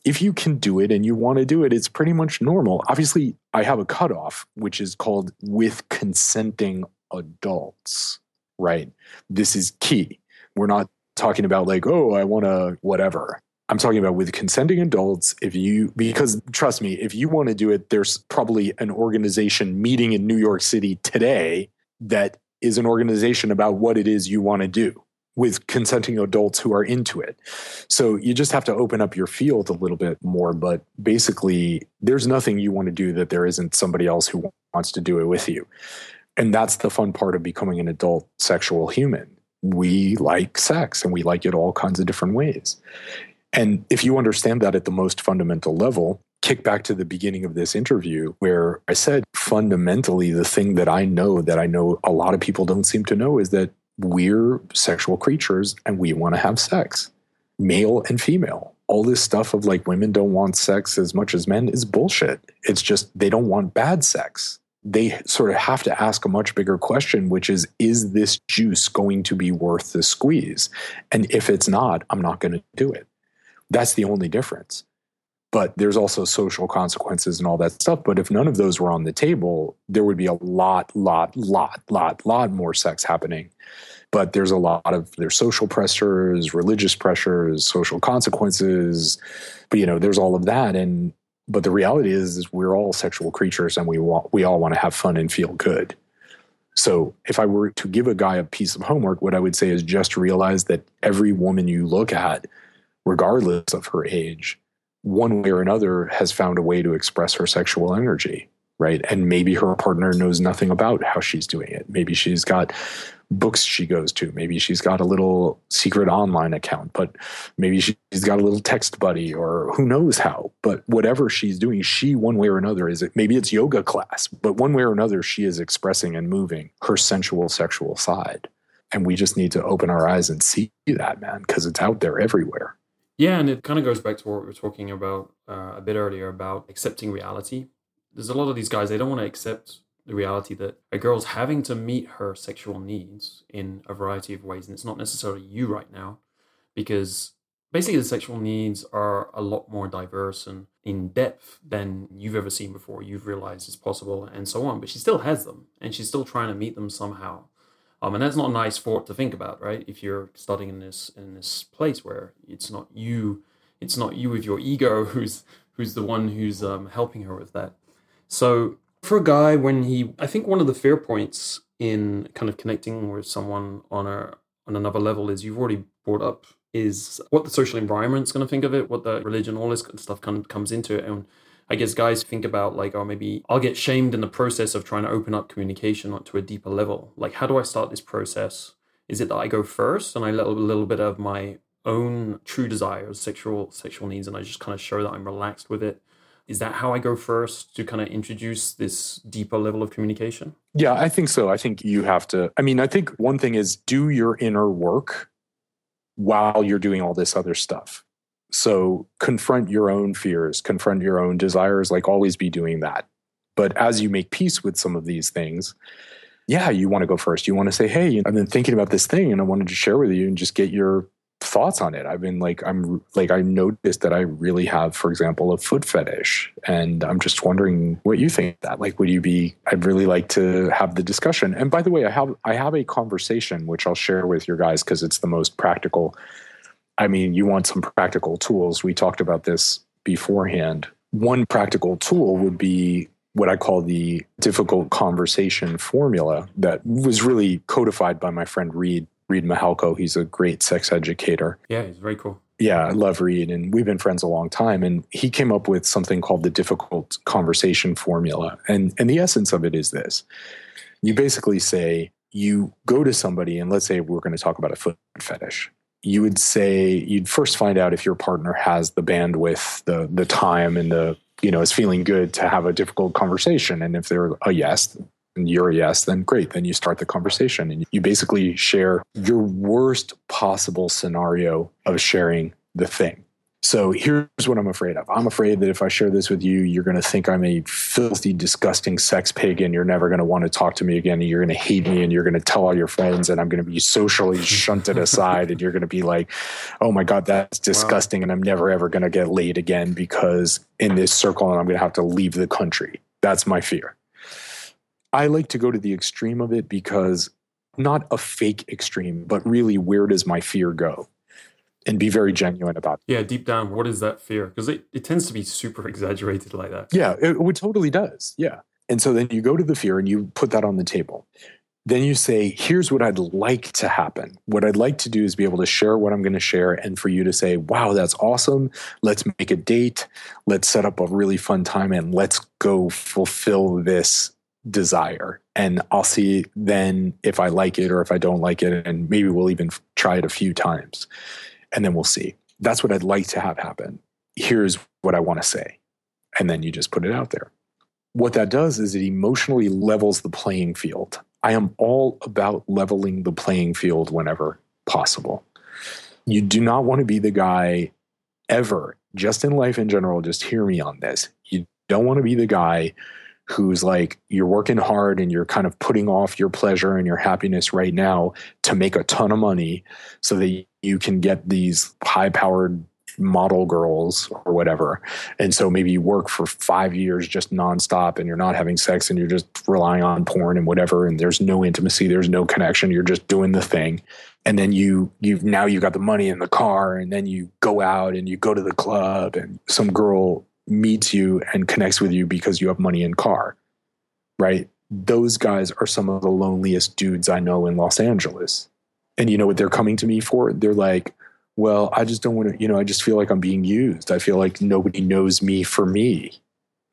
if you can do it and you want to do it, it's pretty much normal. Obviously, I have a cutoff, which is called with consenting adults, right? This is key. We're not talking about like, oh, I want to whatever. I'm talking about with consenting adults. If you, because trust me, if you want to do it, there's probably an organization meeting in New York City today that is an organization about what it is you want to do with consenting adults who are into it. So you just have to open up your field a little bit more. But basically, there's nothing you want to do that there isn't somebody else who wants to do it with you. And that's the fun part of becoming an adult sexual human. We like sex and we like it all kinds of different ways. And if you understand that at the most fundamental level, kick back to the beginning of this interview where I said fundamentally the thing that I know that I know a lot of people don't seem to know is that we're sexual creatures and we want to have sex, male and female. All this stuff of like women don't want sex as much as men is bullshit. It's just they don't want bad sex. They sort of have to ask a much bigger question, which is Is this juice going to be worth the squeeze? And if it's not, I'm not going to do it. That's the only difference. But there's also social consequences and all that stuff. But if none of those were on the table, there would be a lot, lot, lot, lot, lot more sex happening but there's a lot of there's social pressures religious pressures social consequences but you know there's all of that and but the reality is, is we're all sexual creatures and we want we all want to have fun and feel good. So if i were to give a guy a piece of homework what i would say is just realize that every woman you look at regardless of her age one way or another has found a way to express her sexual energy right? And maybe her partner knows nothing about how she's doing it. Maybe she's got books she goes to. Maybe she's got a little secret online account, but maybe she's got a little text buddy or who knows how. But whatever she's doing, she, one way or another, is it maybe it's yoga class, but one way or another, she is expressing and moving her sensual sexual side. And we just need to open our eyes and see that, man, because it's out there everywhere. Yeah, and it kind of goes back to what we were talking about uh, a bit earlier about accepting reality. There's a lot of these guys, they don't want to accept the reality that a girl's having to meet her sexual needs in a variety of ways. And it's not necessarily you right now, because basically the sexual needs are a lot more diverse and in depth than you've ever seen before. You've realized it's possible and so on. But she still has them and she's still trying to meet them somehow. Um, and that's not a nice thought to think about, right? If you're starting in this in this place where it's not you, it's not you with your ego who's who's the one who's um, helping her with that. So for a guy, when he, I think one of the fair points in kind of connecting with someone on a on another level is you've already brought up is what the social environment's going to think of it, what the religion, all this stuff kind of comes into it, and I guess guys think about like, oh, maybe I'll get shamed in the process of trying to open up communication to a deeper level. Like, how do I start this process? Is it that I go first and I let a little bit of my own true desires, sexual sexual needs, and I just kind of show that I'm relaxed with it? Is that how I go first to kind of introduce this deeper level of communication? Yeah, I think so. I think you have to. I mean, I think one thing is do your inner work while you're doing all this other stuff. So confront your own fears, confront your own desires, like always be doing that. But as you make peace with some of these things, yeah, you want to go first. You want to say, hey, I've been thinking about this thing and I wanted to share with you and just get your thoughts on it. I've been like, I'm like, I noticed that I really have, for example, a foot fetish. And I'm just wondering what you think that. Like, would you be, I'd really like to have the discussion. And by the way, I have I have a conversation which I'll share with your guys because it's the most practical I mean, you want some practical tools. We talked about this beforehand. One practical tool would be what I call the difficult conversation formula that was really codified by my friend Reid, Reid Mihalko. He's a great sex educator. Yeah, he's very cool. Yeah, I love Reid, and we've been friends a long time. And he came up with something called the difficult conversation formula. And, and the essence of it is this you basically say, you go to somebody, and let's say we're going to talk about a foot fetish you would say you'd first find out if your partner has the bandwidth, the the time, and the you know is feeling good to have a difficult conversation. And if they're a yes, and you're a yes, then great. Then you start the conversation, and you basically share your worst possible scenario of sharing the thing. So here's what I'm afraid of. I'm afraid that if I share this with you, you're going to think I'm a filthy, disgusting sex pig and you're never going to want to talk to me again. And you're going to hate me and you're going to tell all your friends and I'm going to be socially shunted aside. And you're going to be like, oh my God, that's disgusting. Wow. And I'm never, ever going to get laid again because in this circle and I'm going to have to leave the country. That's my fear. I like to go to the extreme of it because not a fake extreme, but really where does my fear go? and be very genuine about it. Yeah, deep down, what is that fear? Because it, it tends to be super exaggerated like that. Yeah, it, it totally does. Yeah. And so then you go to the fear and you put that on the table. Then you say, here's what I'd like to happen. What I'd like to do is be able to share what I'm going to share and for you to say, wow, that's awesome. Let's make a date. Let's set up a really fun time and let's go fulfill this desire. And I'll see then if I like it or if I don't like it. And maybe we'll even try it a few times and then we'll see. That's what I'd like to have happen. Here's what I want to say. And then you just put it out there. What that does is it emotionally levels the playing field. I am all about leveling the playing field whenever possible. You do not want to be the guy ever, just in life in general, just hear me on this. You don't want to be the guy who's like you're working hard and you're kind of putting off your pleasure and your happiness right now to make a ton of money so that you can get these high powered model girls or whatever. And so maybe you work for five years just nonstop and you're not having sex and you're just relying on porn and whatever. And there's no intimacy, there's no connection. You're just doing the thing. And then you you now you've got the money in the car and then you go out and you go to the club and some girl meets you and connects with you because you have money and car, right? Those guys are some of the loneliest dudes I know in Los Angeles. And you know what they're coming to me for? They're like, well, I just don't want to, you know, I just feel like I'm being used. I feel like nobody knows me for me.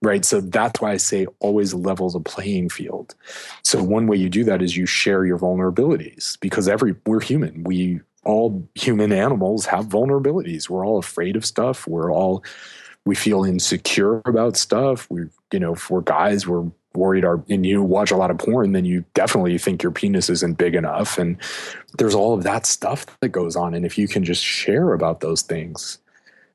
Right. So that's why I say always levels a playing field. So one way you do that is you share your vulnerabilities because every we're human. We all human animals have vulnerabilities. We're all afraid of stuff. We're all we feel insecure about stuff. We, you know, for guys, we're worried our and you watch a lot of porn, then you definitely think your penis isn't big enough. And there's all of that stuff that goes on. And if you can just share about those things,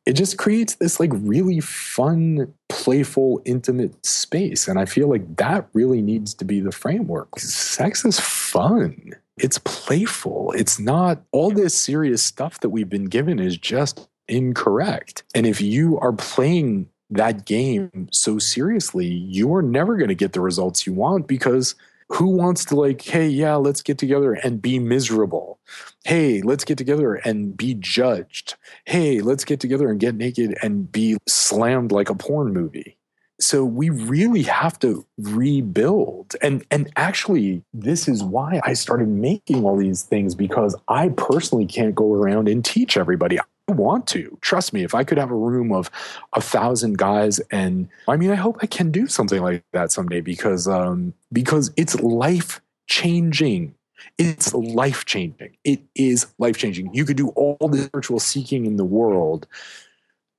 it just creates this like really fun, playful, intimate space. And I feel like that really needs to be the framework. Sex is fun. It's playful. It's not all this serious stuff that we've been given is just incorrect. And if you are playing that game so seriously, you are never going to get the results you want because who wants to like hey yeah let's get together and be miserable. Hey let's get together and be judged. Hey let's get together and get naked and be slammed like a porn movie. So we really have to rebuild. And and actually this is why i started making all these things because i personally can't go around and teach everybody want to. Trust me, if I could have a room of a thousand guys, and I mean, I hope I can do something like that someday because um, because it's life changing. It's life changing. It is life changing. You could do all the spiritual seeking in the world,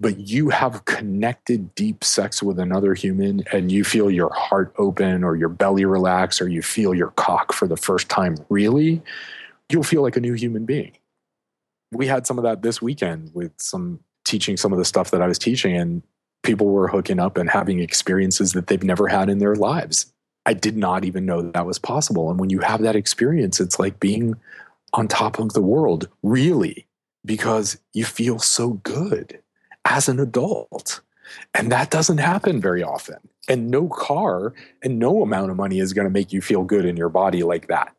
but you have connected deep sex with another human and you feel your heart open or your belly relax or you feel your cock for the first time, really, you'll feel like a new human being we had some of that this weekend with some teaching some of the stuff that I was teaching, and people were hooking up and having experiences that they've never had in their lives. I did not even know that, that was possible. And when you have that experience, it's like being on top of the world, really, because you feel so good as an adult. And that doesn't happen very often. And no car and no amount of money is going to make you feel good in your body like that,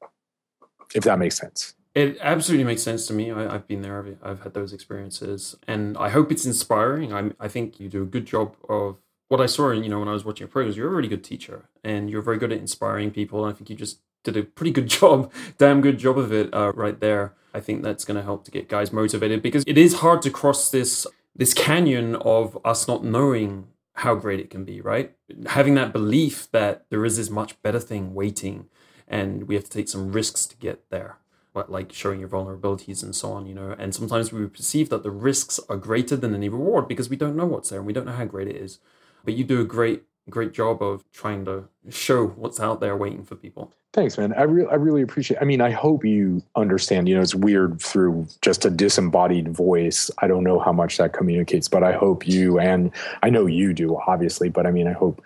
if that makes sense. It absolutely makes sense to me. I, have been there. I've, I've, had those experiences, and I hope it's inspiring. i I think you do a good job of what I saw. You know, when I was watching your programs, you're a really good teacher, and you're very good at inspiring people. And I think you just did a pretty good job, damn good job of it uh, right there. I think that's going to help to get guys motivated because it is hard to cross this this canyon of us not knowing how great it can be. Right, having that belief that there is this much better thing waiting, and we have to take some risks to get there like showing your vulnerabilities and so on, you know. And sometimes we perceive that the risks are greater than any reward because we don't know what's there and we don't know how great it is. But you do a great, great job of trying to show what's out there waiting for people. Thanks, man. I really, I really appreciate. I mean, I hope you understand. You know, it's weird through just a disembodied voice. I don't know how much that communicates, but I hope you and I know you do, obviously. But I mean, I hope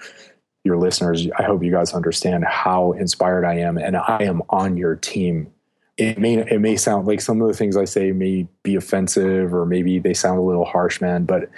your listeners. I hope you guys understand how inspired I am, and I am on your team it may it may sound like some of the things I say may be offensive or maybe they sound a little harsh, man, but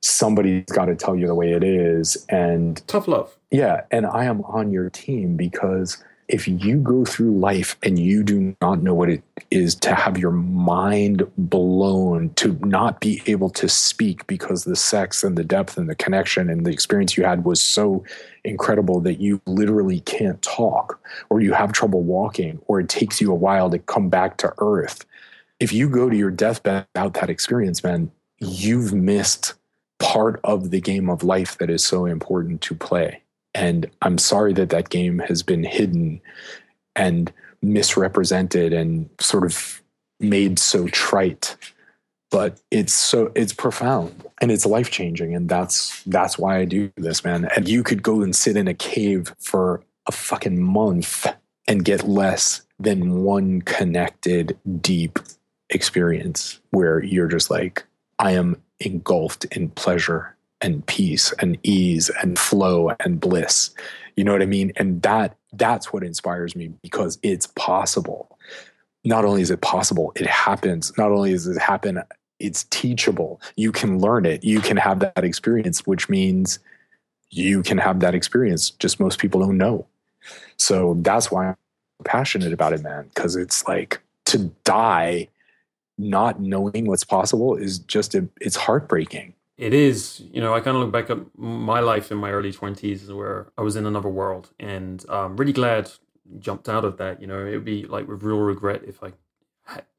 somebody's got to tell you the way it is and tough love. Yeah, and I am on your team because if you go through life and you do not know what it is to have your mind blown, to not be able to speak because the sex and the depth and the connection and the experience you had was so incredible that you literally can't talk, or you have trouble walking, or it takes you a while to come back to earth. If you go to your deathbed without that experience, man, you've missed part of the game of life that is so important to play. And I'm sorry that that game has been hidden and misrepresented and sort of made so trite. But it's so it's profound and it's life changing, and that's that's why I do this, man. And you could go and sit in a cave for a fucking month and get less than one connected, deep experience where you're just like, I am engulfed in pleasure and peace and ease and flow and bliss. You know what I mean? And that that's what inspires me because it's possible. Not only is it possible, it happens. Not only does it happen, it's teachable. You can learn it. You can have that experience, which means you can have that experience. Just most people don't know. So that's why I'm passionate about it, man, because it's like to die not knowing what's possible is just a, it's heartbreaking it is, you know, I kind of look back at my life in my early 20s where I was in another world and I'm really glad jumped out of that. You know, it would be like with real regret if I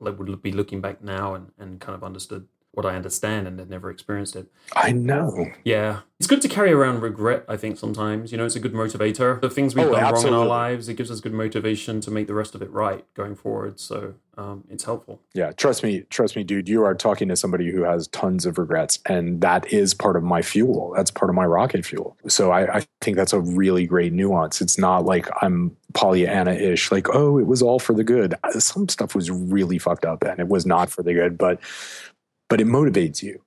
like would be looking back now and, and kind of understood what I understand and had never experienced it. I know. Yeah. It's good to carry around regret, I think, sometimes. You know, it's a good motivator. The things we've oh, done absolutely. wrong in our lives, it gives us good motivation to make the rest of it right going forward. So um, it's helpful. Yeah. Trust me, trust me, dude. You are talking to somebody who has tons of regrets. And that is part of my fuel. That's part of my rocket fuel. So I, I think that's a really great nuance. It's not like I'm Pollyanna ish, like, oh, it was all for the good. Some stuff was really fucked up and it was not for the good. But but it motivates you.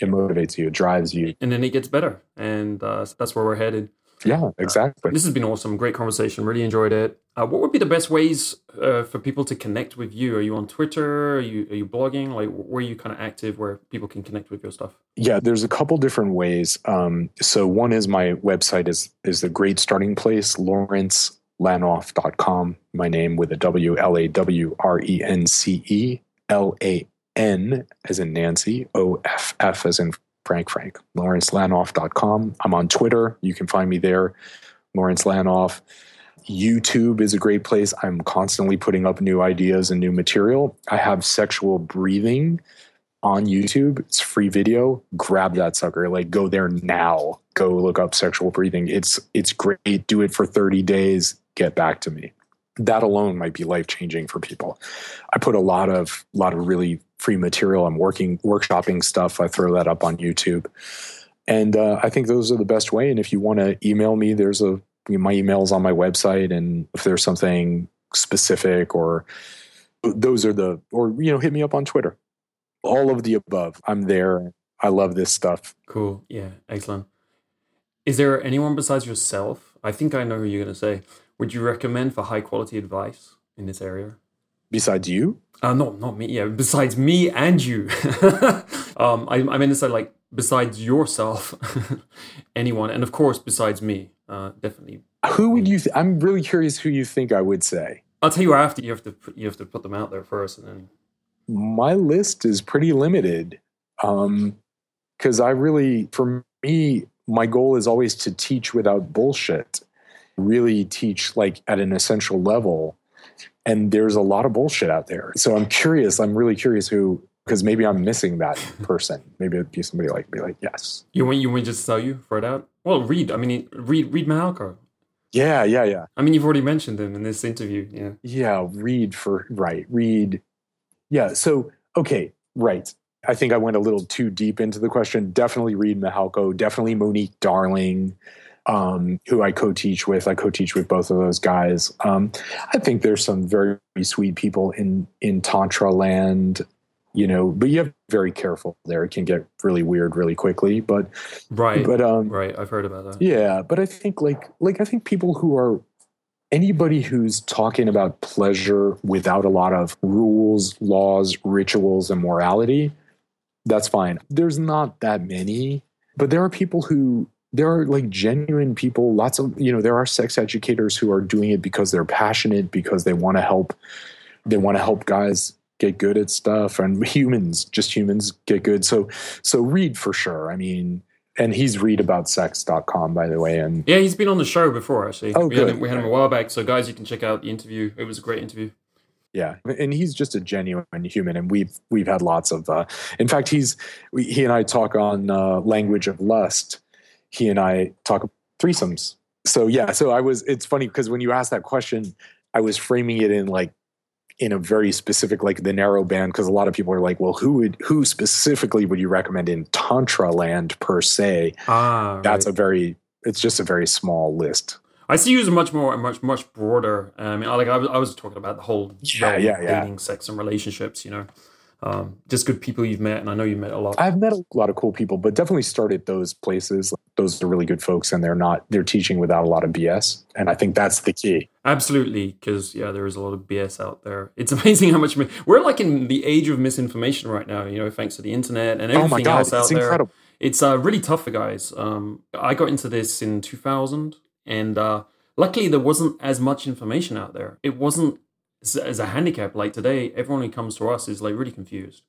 it motivates you, it drives you. And then it gets better. And uh, that's where we're headed. Yeah, exactly. Uh, this has been awesome. Great conversation. Really enjoyed it. Uh, what would be the best ways uh, for people to connect with you? Are you on Twitter? Are you are you blogging? Like, where are you kind of active where people can connect with your stuff? Yeah, there's a couple different ways. Um, so one is my website is is a great starting place, lawrencelanoff.com. My name with a W L A W R E N C E L A N as in Nancy, O F F as in Frank Frank, lawrencelanoff.com. I'm on Twitter. You can find me there, Lawrence Lanoff. YouTube is a great place. I'm constantly putting up new ideas and new material. I have sexual breathing on YouTube. It's free video. Grab that sucker. Like go there now. Go look up sexual breathing. It's it's great. Do it for 30 days. Get back to me. That alone might be life changing for people. I put a lot of a lot of really free material. I'm working workshopping stuff. I throw that up on YouTube. And uh, I think those are the best way. And if you want to email me, there's a my email is on my website. And if there's something specific or those are the or you know hit me up on Twitter. All of the above. I'm there. I love this stuff. Cool. Yeah. Excellent. Is there anyone besides yourself? I think I know who you're going to say. Would you recommend for high quality advice in this area? Besides you? Uh, no, not me. Yeah, besides me and you. um, I, I mean to say like besides yourself, anyone, and of course besides me, uh, definitely. Who would you? Th- I'm really curious who you think I would say. I'll tell you after. You have to put, you have to put them out there first, and then. My list is pretty limited, Um because um, I really, for me, my goal is always to teach without bullshit. Really teach like at an essential level and there's a lot of bullshit out there. So I'm curious. I'm really curious who, because maybe I'm missing that person. maybe it'd be somebody like me. Like, yes. You want you want just tell you for it out? Well, Reid. I mean, Reid Reid Mihalko. Yeah, yeah, yeah. I mean, you've already mentioned him in this interview. Yeah. Yeah, Reid for right. Reid. Yeah. So okay, right. I think I went a little too deep into the question. Definitely Reid Mihalko. Definitely Monique Darling um, who I co-teach with. I co-teach with both of those guys. Um, I think there's some very sweet people in in tantra land, you know, but you have to be very careful there. It can get really weird really quickly. But right, but um, right, I've heard about that. Yeah, but I think like like I think people who are anybody who's talking about pleasure without a lot of rules, laws, rituals, and morality, that's fine. There's not that many, but there are people who there are like genuine people lots of you know there are sex educators who are doing it because they're passionate because they want to help they want to help guys get good at stuff and humans just humans get good. So so Reid for sure i mean and he's reidaboutsex.com by the way and yeah he's been on the show before actually. Oh, we, good. Had him, we had him a while back so guys you can check out the interview. It was a great interview. Yeah and he's just a genuine human and we've we've had lots of uh in fact he's we, he and i talk on uh language of lust he and I talk about threesomes. So yeah, so I was it's funny because when you asked that question, I was framing it in like in a very specific like the narrow band because a lot of people are like, well, who would who specifically would you recommend in tantra land per se? Ah, that's right. a very it's just a very small list. I see you as a much more, much, much broader. I mean, like I was, I was talking about the whole yeah, yeah, yeah. dating, sex, and relationships. You know, um, just good people you've met, and I know you've met a lot. I've met a lot of cool people, but definitely started those places. Those are really good folks, and they're not they're teaching without a lot of BS, and I think that's the key. Absolutely, because yeah, there is a lot of BS out there. It's amazing how much we're like in the age of misinformation right now. You know, thanks to the internet and everything oh my God, else out it's there. Incredible. It's uh, really tough for guys. Um, I got into this in 2000, and uh, luckily there wasn't as much information out there. It wasn't as a handicap like today. Everyone who comes to us is like really confused.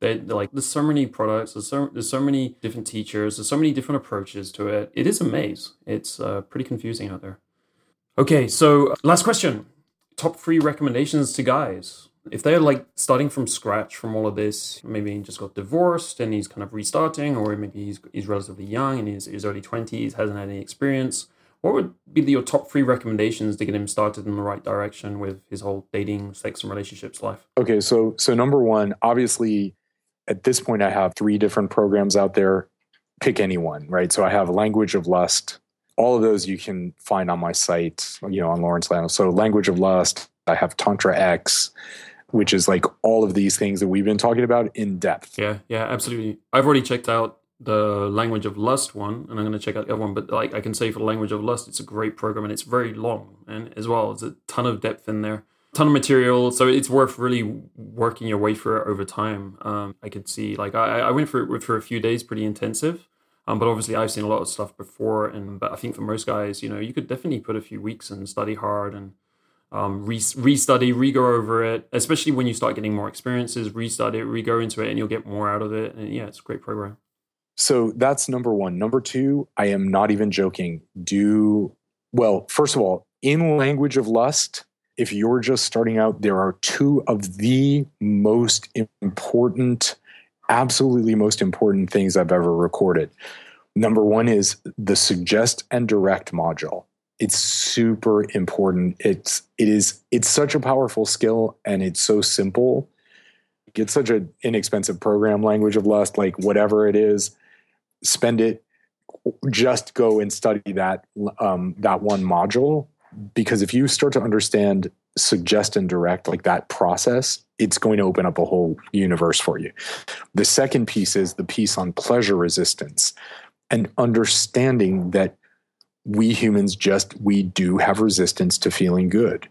They're, they're like, there's so many products, there's so, there's so many different teachers, there's so many different approaches to it. It is a maze. It's uh, pretty confusing out there. Okay, so last question. Top three recommendations to guys. If they're like starting from scratch from all of this, maybe he just got divorced and he's kind of restarting, or maybe he's, he's relatively young in his, his early 20s, hasn't had any experience. What would be your top three recommendations to get him started in the right direction with his whole dating, sex, and relationships life? Okay, so so number one, obviously at this point, I have three different programs out there. Pick any one, right? So I have Language of Lust. All of those you can find on my site, you know, on Lawrence Lanoff. So Language of Lust. I have Tantra X. which is like all of these things that we've been talking about in depth. Yeah, yeah, absolutely. I've already checked out the language of lust one and i'm going to check out the other one but like i can say for the language of lust it's a great program and it's very long and as well there's a ton of depth in there ton of material so it's worth really working your way through it over time um, i could see like i, I went through it for a few days pretty intensive um, but obviously i've seen a lot of stuff before and but i think for most guys you know you could definitely put a few weeks and study hard and um, re- restudy, re-go over it, especially when you start getting more experiences, restudy it, re-go into it, and you'll get more out of it. And yeah, it's a great program. So that's number one. Number two, I am not even joking. Do well, first of all, in language of lust, if you're just starting out, there are two of the most important, absolutely most important things I've ever recorded. Number one is the suggest and direct module. It's super important. It's it is it's such a powerful skill and it's so simple. It's such an inexpensive program, language of lust, like whatever it is spend it just go and study that um, that one module. Because if you start to understand suggest and direct like that process it's going to open up a whole universe for you. The second piece is the piece on pleasure resistance and understanding that we humans just we do have resistance to feeling good.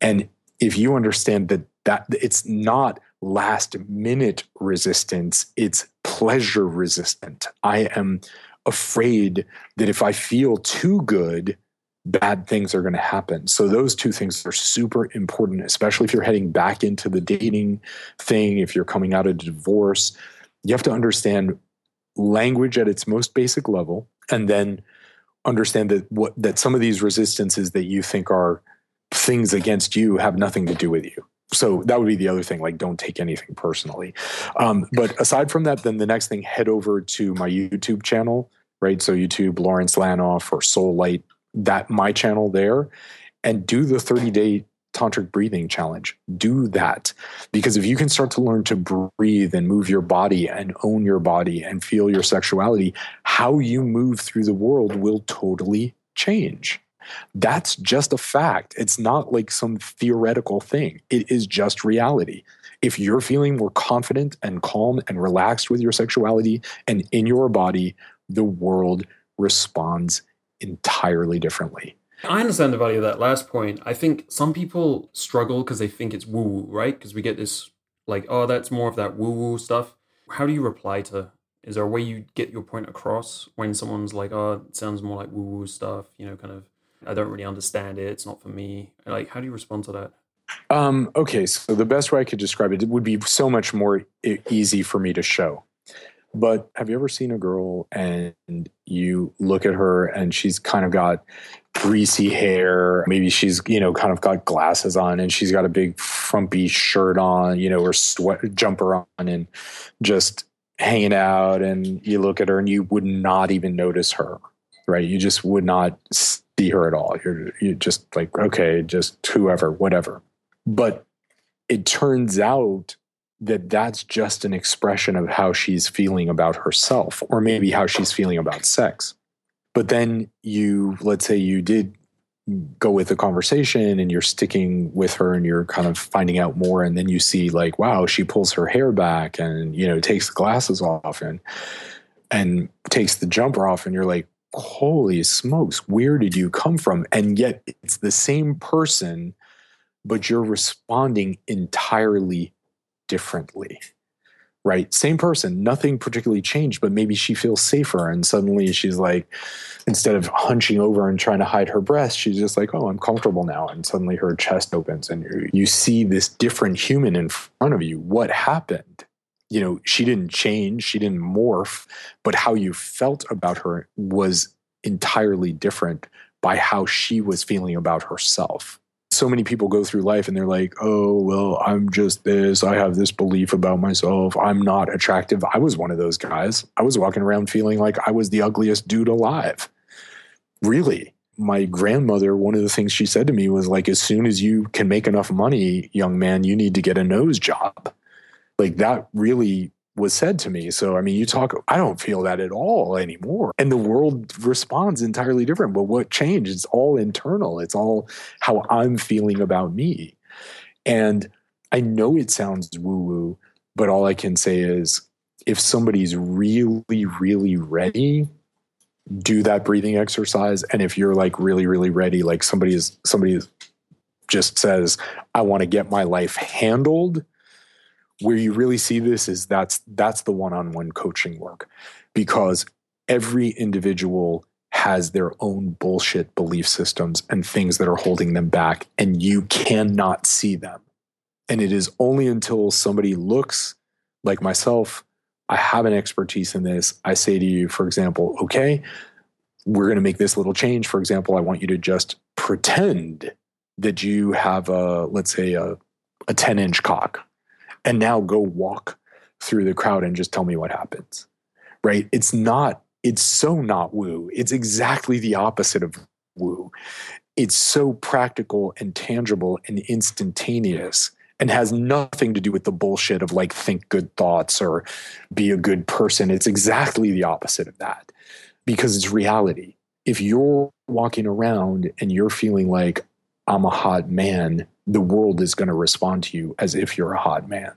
And if you understand that that it's not last minute resistance, it's pleasure resistant. I am afraid that if I feel too good, bad things are going to happen. So those two things are super important, especially if you're heading back into the dating thing, if you're coming out of divorce. You have to understand language at its most basic level and then understand that what that some of these resistances that you think are things against you have nothing to do with you so that would be the other thing like don't take anything personally. Um, but aside from that then the next thing head over to my youtube channel right? So youtube lawrence lanoff or soul light that my channel there. And do the 30 day tantric breathing challenge. Do that. Because if you can start to learn to breathe and move your body and own your body and feel your sexuality how you move through the world will totally change that's just a fact. It's not like some theoretical thing, it is just reality. If you're feeling more confident and calm and relaxed with your sexuality and in your body, the world responds entirely differently. I understand the value of that last point. I think some people struggle because they think it's woo woo, right? Because we get this like, oh, that's more of that woo woo stuff. How do you reply to? Is there a way you get your point across when someone's like, oh, it sounds more like woo woo stuff, you know, kind of I don't really understand it. It's not for me. Like, how do you respond to that? Um, okay, so the best way I could describe it, it would be so much more e- easy for me to show. But have you ever seen a girl and you look at her and she's kind of got greasy hair? Maybe she's, you know, kind of got glasses on and she's got a big frumpy shirt on, you know, or sweat jumper on and just hanging out. And you look at her and you would not even notice her, right? You just would not see her at all. You're, you're just like, okay, just whoever, whatever. But it turns out that that's just an expression of how she's feeling about herself, or maybe how she's feeling about sex. But then you, let's say you did go with the conversation and you're sticking with her and you're kind of finding out more and then you see like wow she pulls her hair back and you know takes the glasses off and and takes the jumper off and you're like holy smokes, where did you come from? And yet it's the same person, but you're responding entirely differently. Right? Same person, nothing particularly changed, but maybe she feels safer. And suddenly she's like, instead of hunching over and trying to hide her breast, she's just like, oh, I'm comfortable now. And suddenly her chest opens and you, you see this different human in front of you. What happened? You know, she didn't change, she didn't morph, but how you felt about her was entirely different by how she was feeling about herself. So many people go through life and they're like, oh, well, I'm just this. I have this belief about myself. I'm not attractive. I was one of those guys. I was walking around feeling like I was the ugliest dude alive. Really. My grandmother, one of the things she said to me was like, as soon as you can make enough money, young man, you need to get a nose job like that really was said to me. So, I mean, you talk, I don't feel that at all anymore. And the world responds entirely different. But what changed? It's all internal, it's all how I'm feeling about me. And I know it sounds woo woo, but all I can say is if somebody's really, really ready, do that breathing exercise. And if you're like really, really ready, like somebody is somebody just says, I want to get my life handled. Where you really see this is that's that's the one-on-one coaching work because every individual has their own bullshit belief systems and things that are holding them back and you cannot see them. And it is only until somebody looks like myself, I have an expertise in this. I say to you, for example, okay, we're going to make this little change. For example, I want you to just pretend that you have a, let's say, a, a 10 inch cock, and now go walk through the crowd and just tell me what happens. Right? It's not, it's so not woo. It's exactly the opposite of woo. It's so practical and tangible and instantaneous and has nothing to do with the bullshit of like think good thoughts or be a good person. It's exactly the opposite of that because it's reality. If you're walking around and you're feeling like I'm a hot man, the world is going to respond to you as if you're a hot man.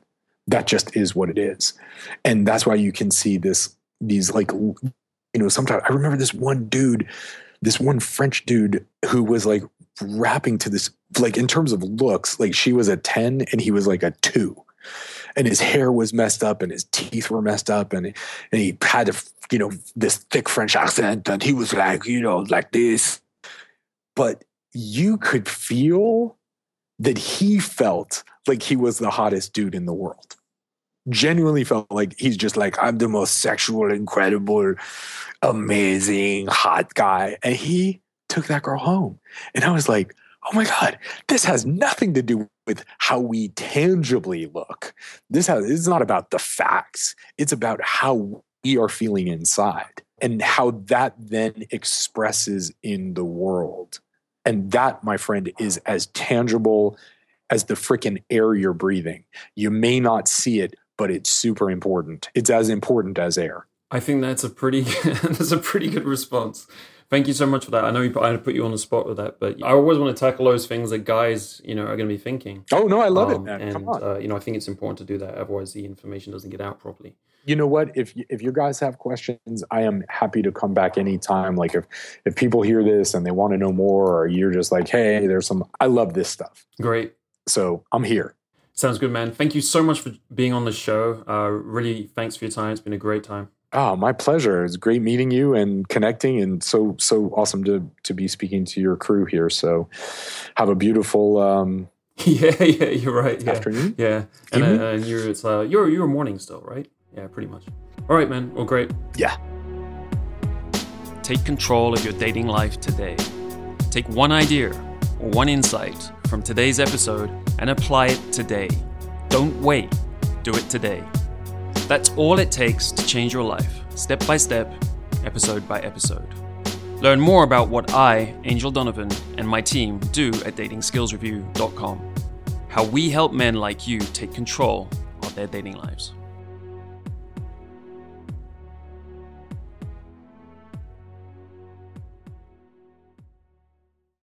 That just is what it is. And that's why you can see this, these like, you know, sometimes I remember this one dude, this one French dude who was like rapping to this, like in terms of looks, like she was a 10 and he was like a two. And his hair was messed up and his teeth were messed up and, and he had, a, you know, this thick French accent and he was like, you know, like this. But you could feel that he felt like he was the hottest dude in the world. Genuinely felt like he's just like, I'm the most sexual, incredible, amazing, hot guy. And he took that girl home. And I was like, oh my God, this has nothing to do with how we tangibly look. This has it's not about the facts. It's about how we are feeling inside and how that then expresses in the world. And that, my friend, is as tangible as the freaking air you're breathing. You may not see it, but it's super important. It's as important as air. I think that's a pretty that's a pretty good response. Thank you so much for that. I know you I put you on the spot with that, but I always want to tackle those things that guys, you know, are going to be thinking. Oh no, I love um, it, man. And, Come on. Uh, you know, I think it's important to do that. Otherwise, the information doesn't get out properly. You know what? If if you guys have questions, I am happy to come back anytime. Like if if people hear this and they want to know more, or you're just like, hey, there's some. I love this stuff. Great. So I'm here. Sounds good, man. Thank you so much for being on the show. Uh, really, thanks for your time. It's been a great time. Oh, my pleasure. It's great meeting you and connecting, and so so awesome to to be speaking to your crew here. So, have a beautiful. Um, yeah, yeah, you're right. Yeah. Afternoon. Yeah, and, uh, and you're it's uh, you're you're morning still, right? Yeah, pretty much. All right, man. Well, great. Yeah. Take control of your dating life today. Take one idea or one insight from today's episode and apply it today. Don't wait. Do it today. That's all it takes to change your life, step by step, episode by episode. Learn more about what I, Angel Donovan, and my team do at datingskillsreview.com. How we help men like you take control of their dating lives.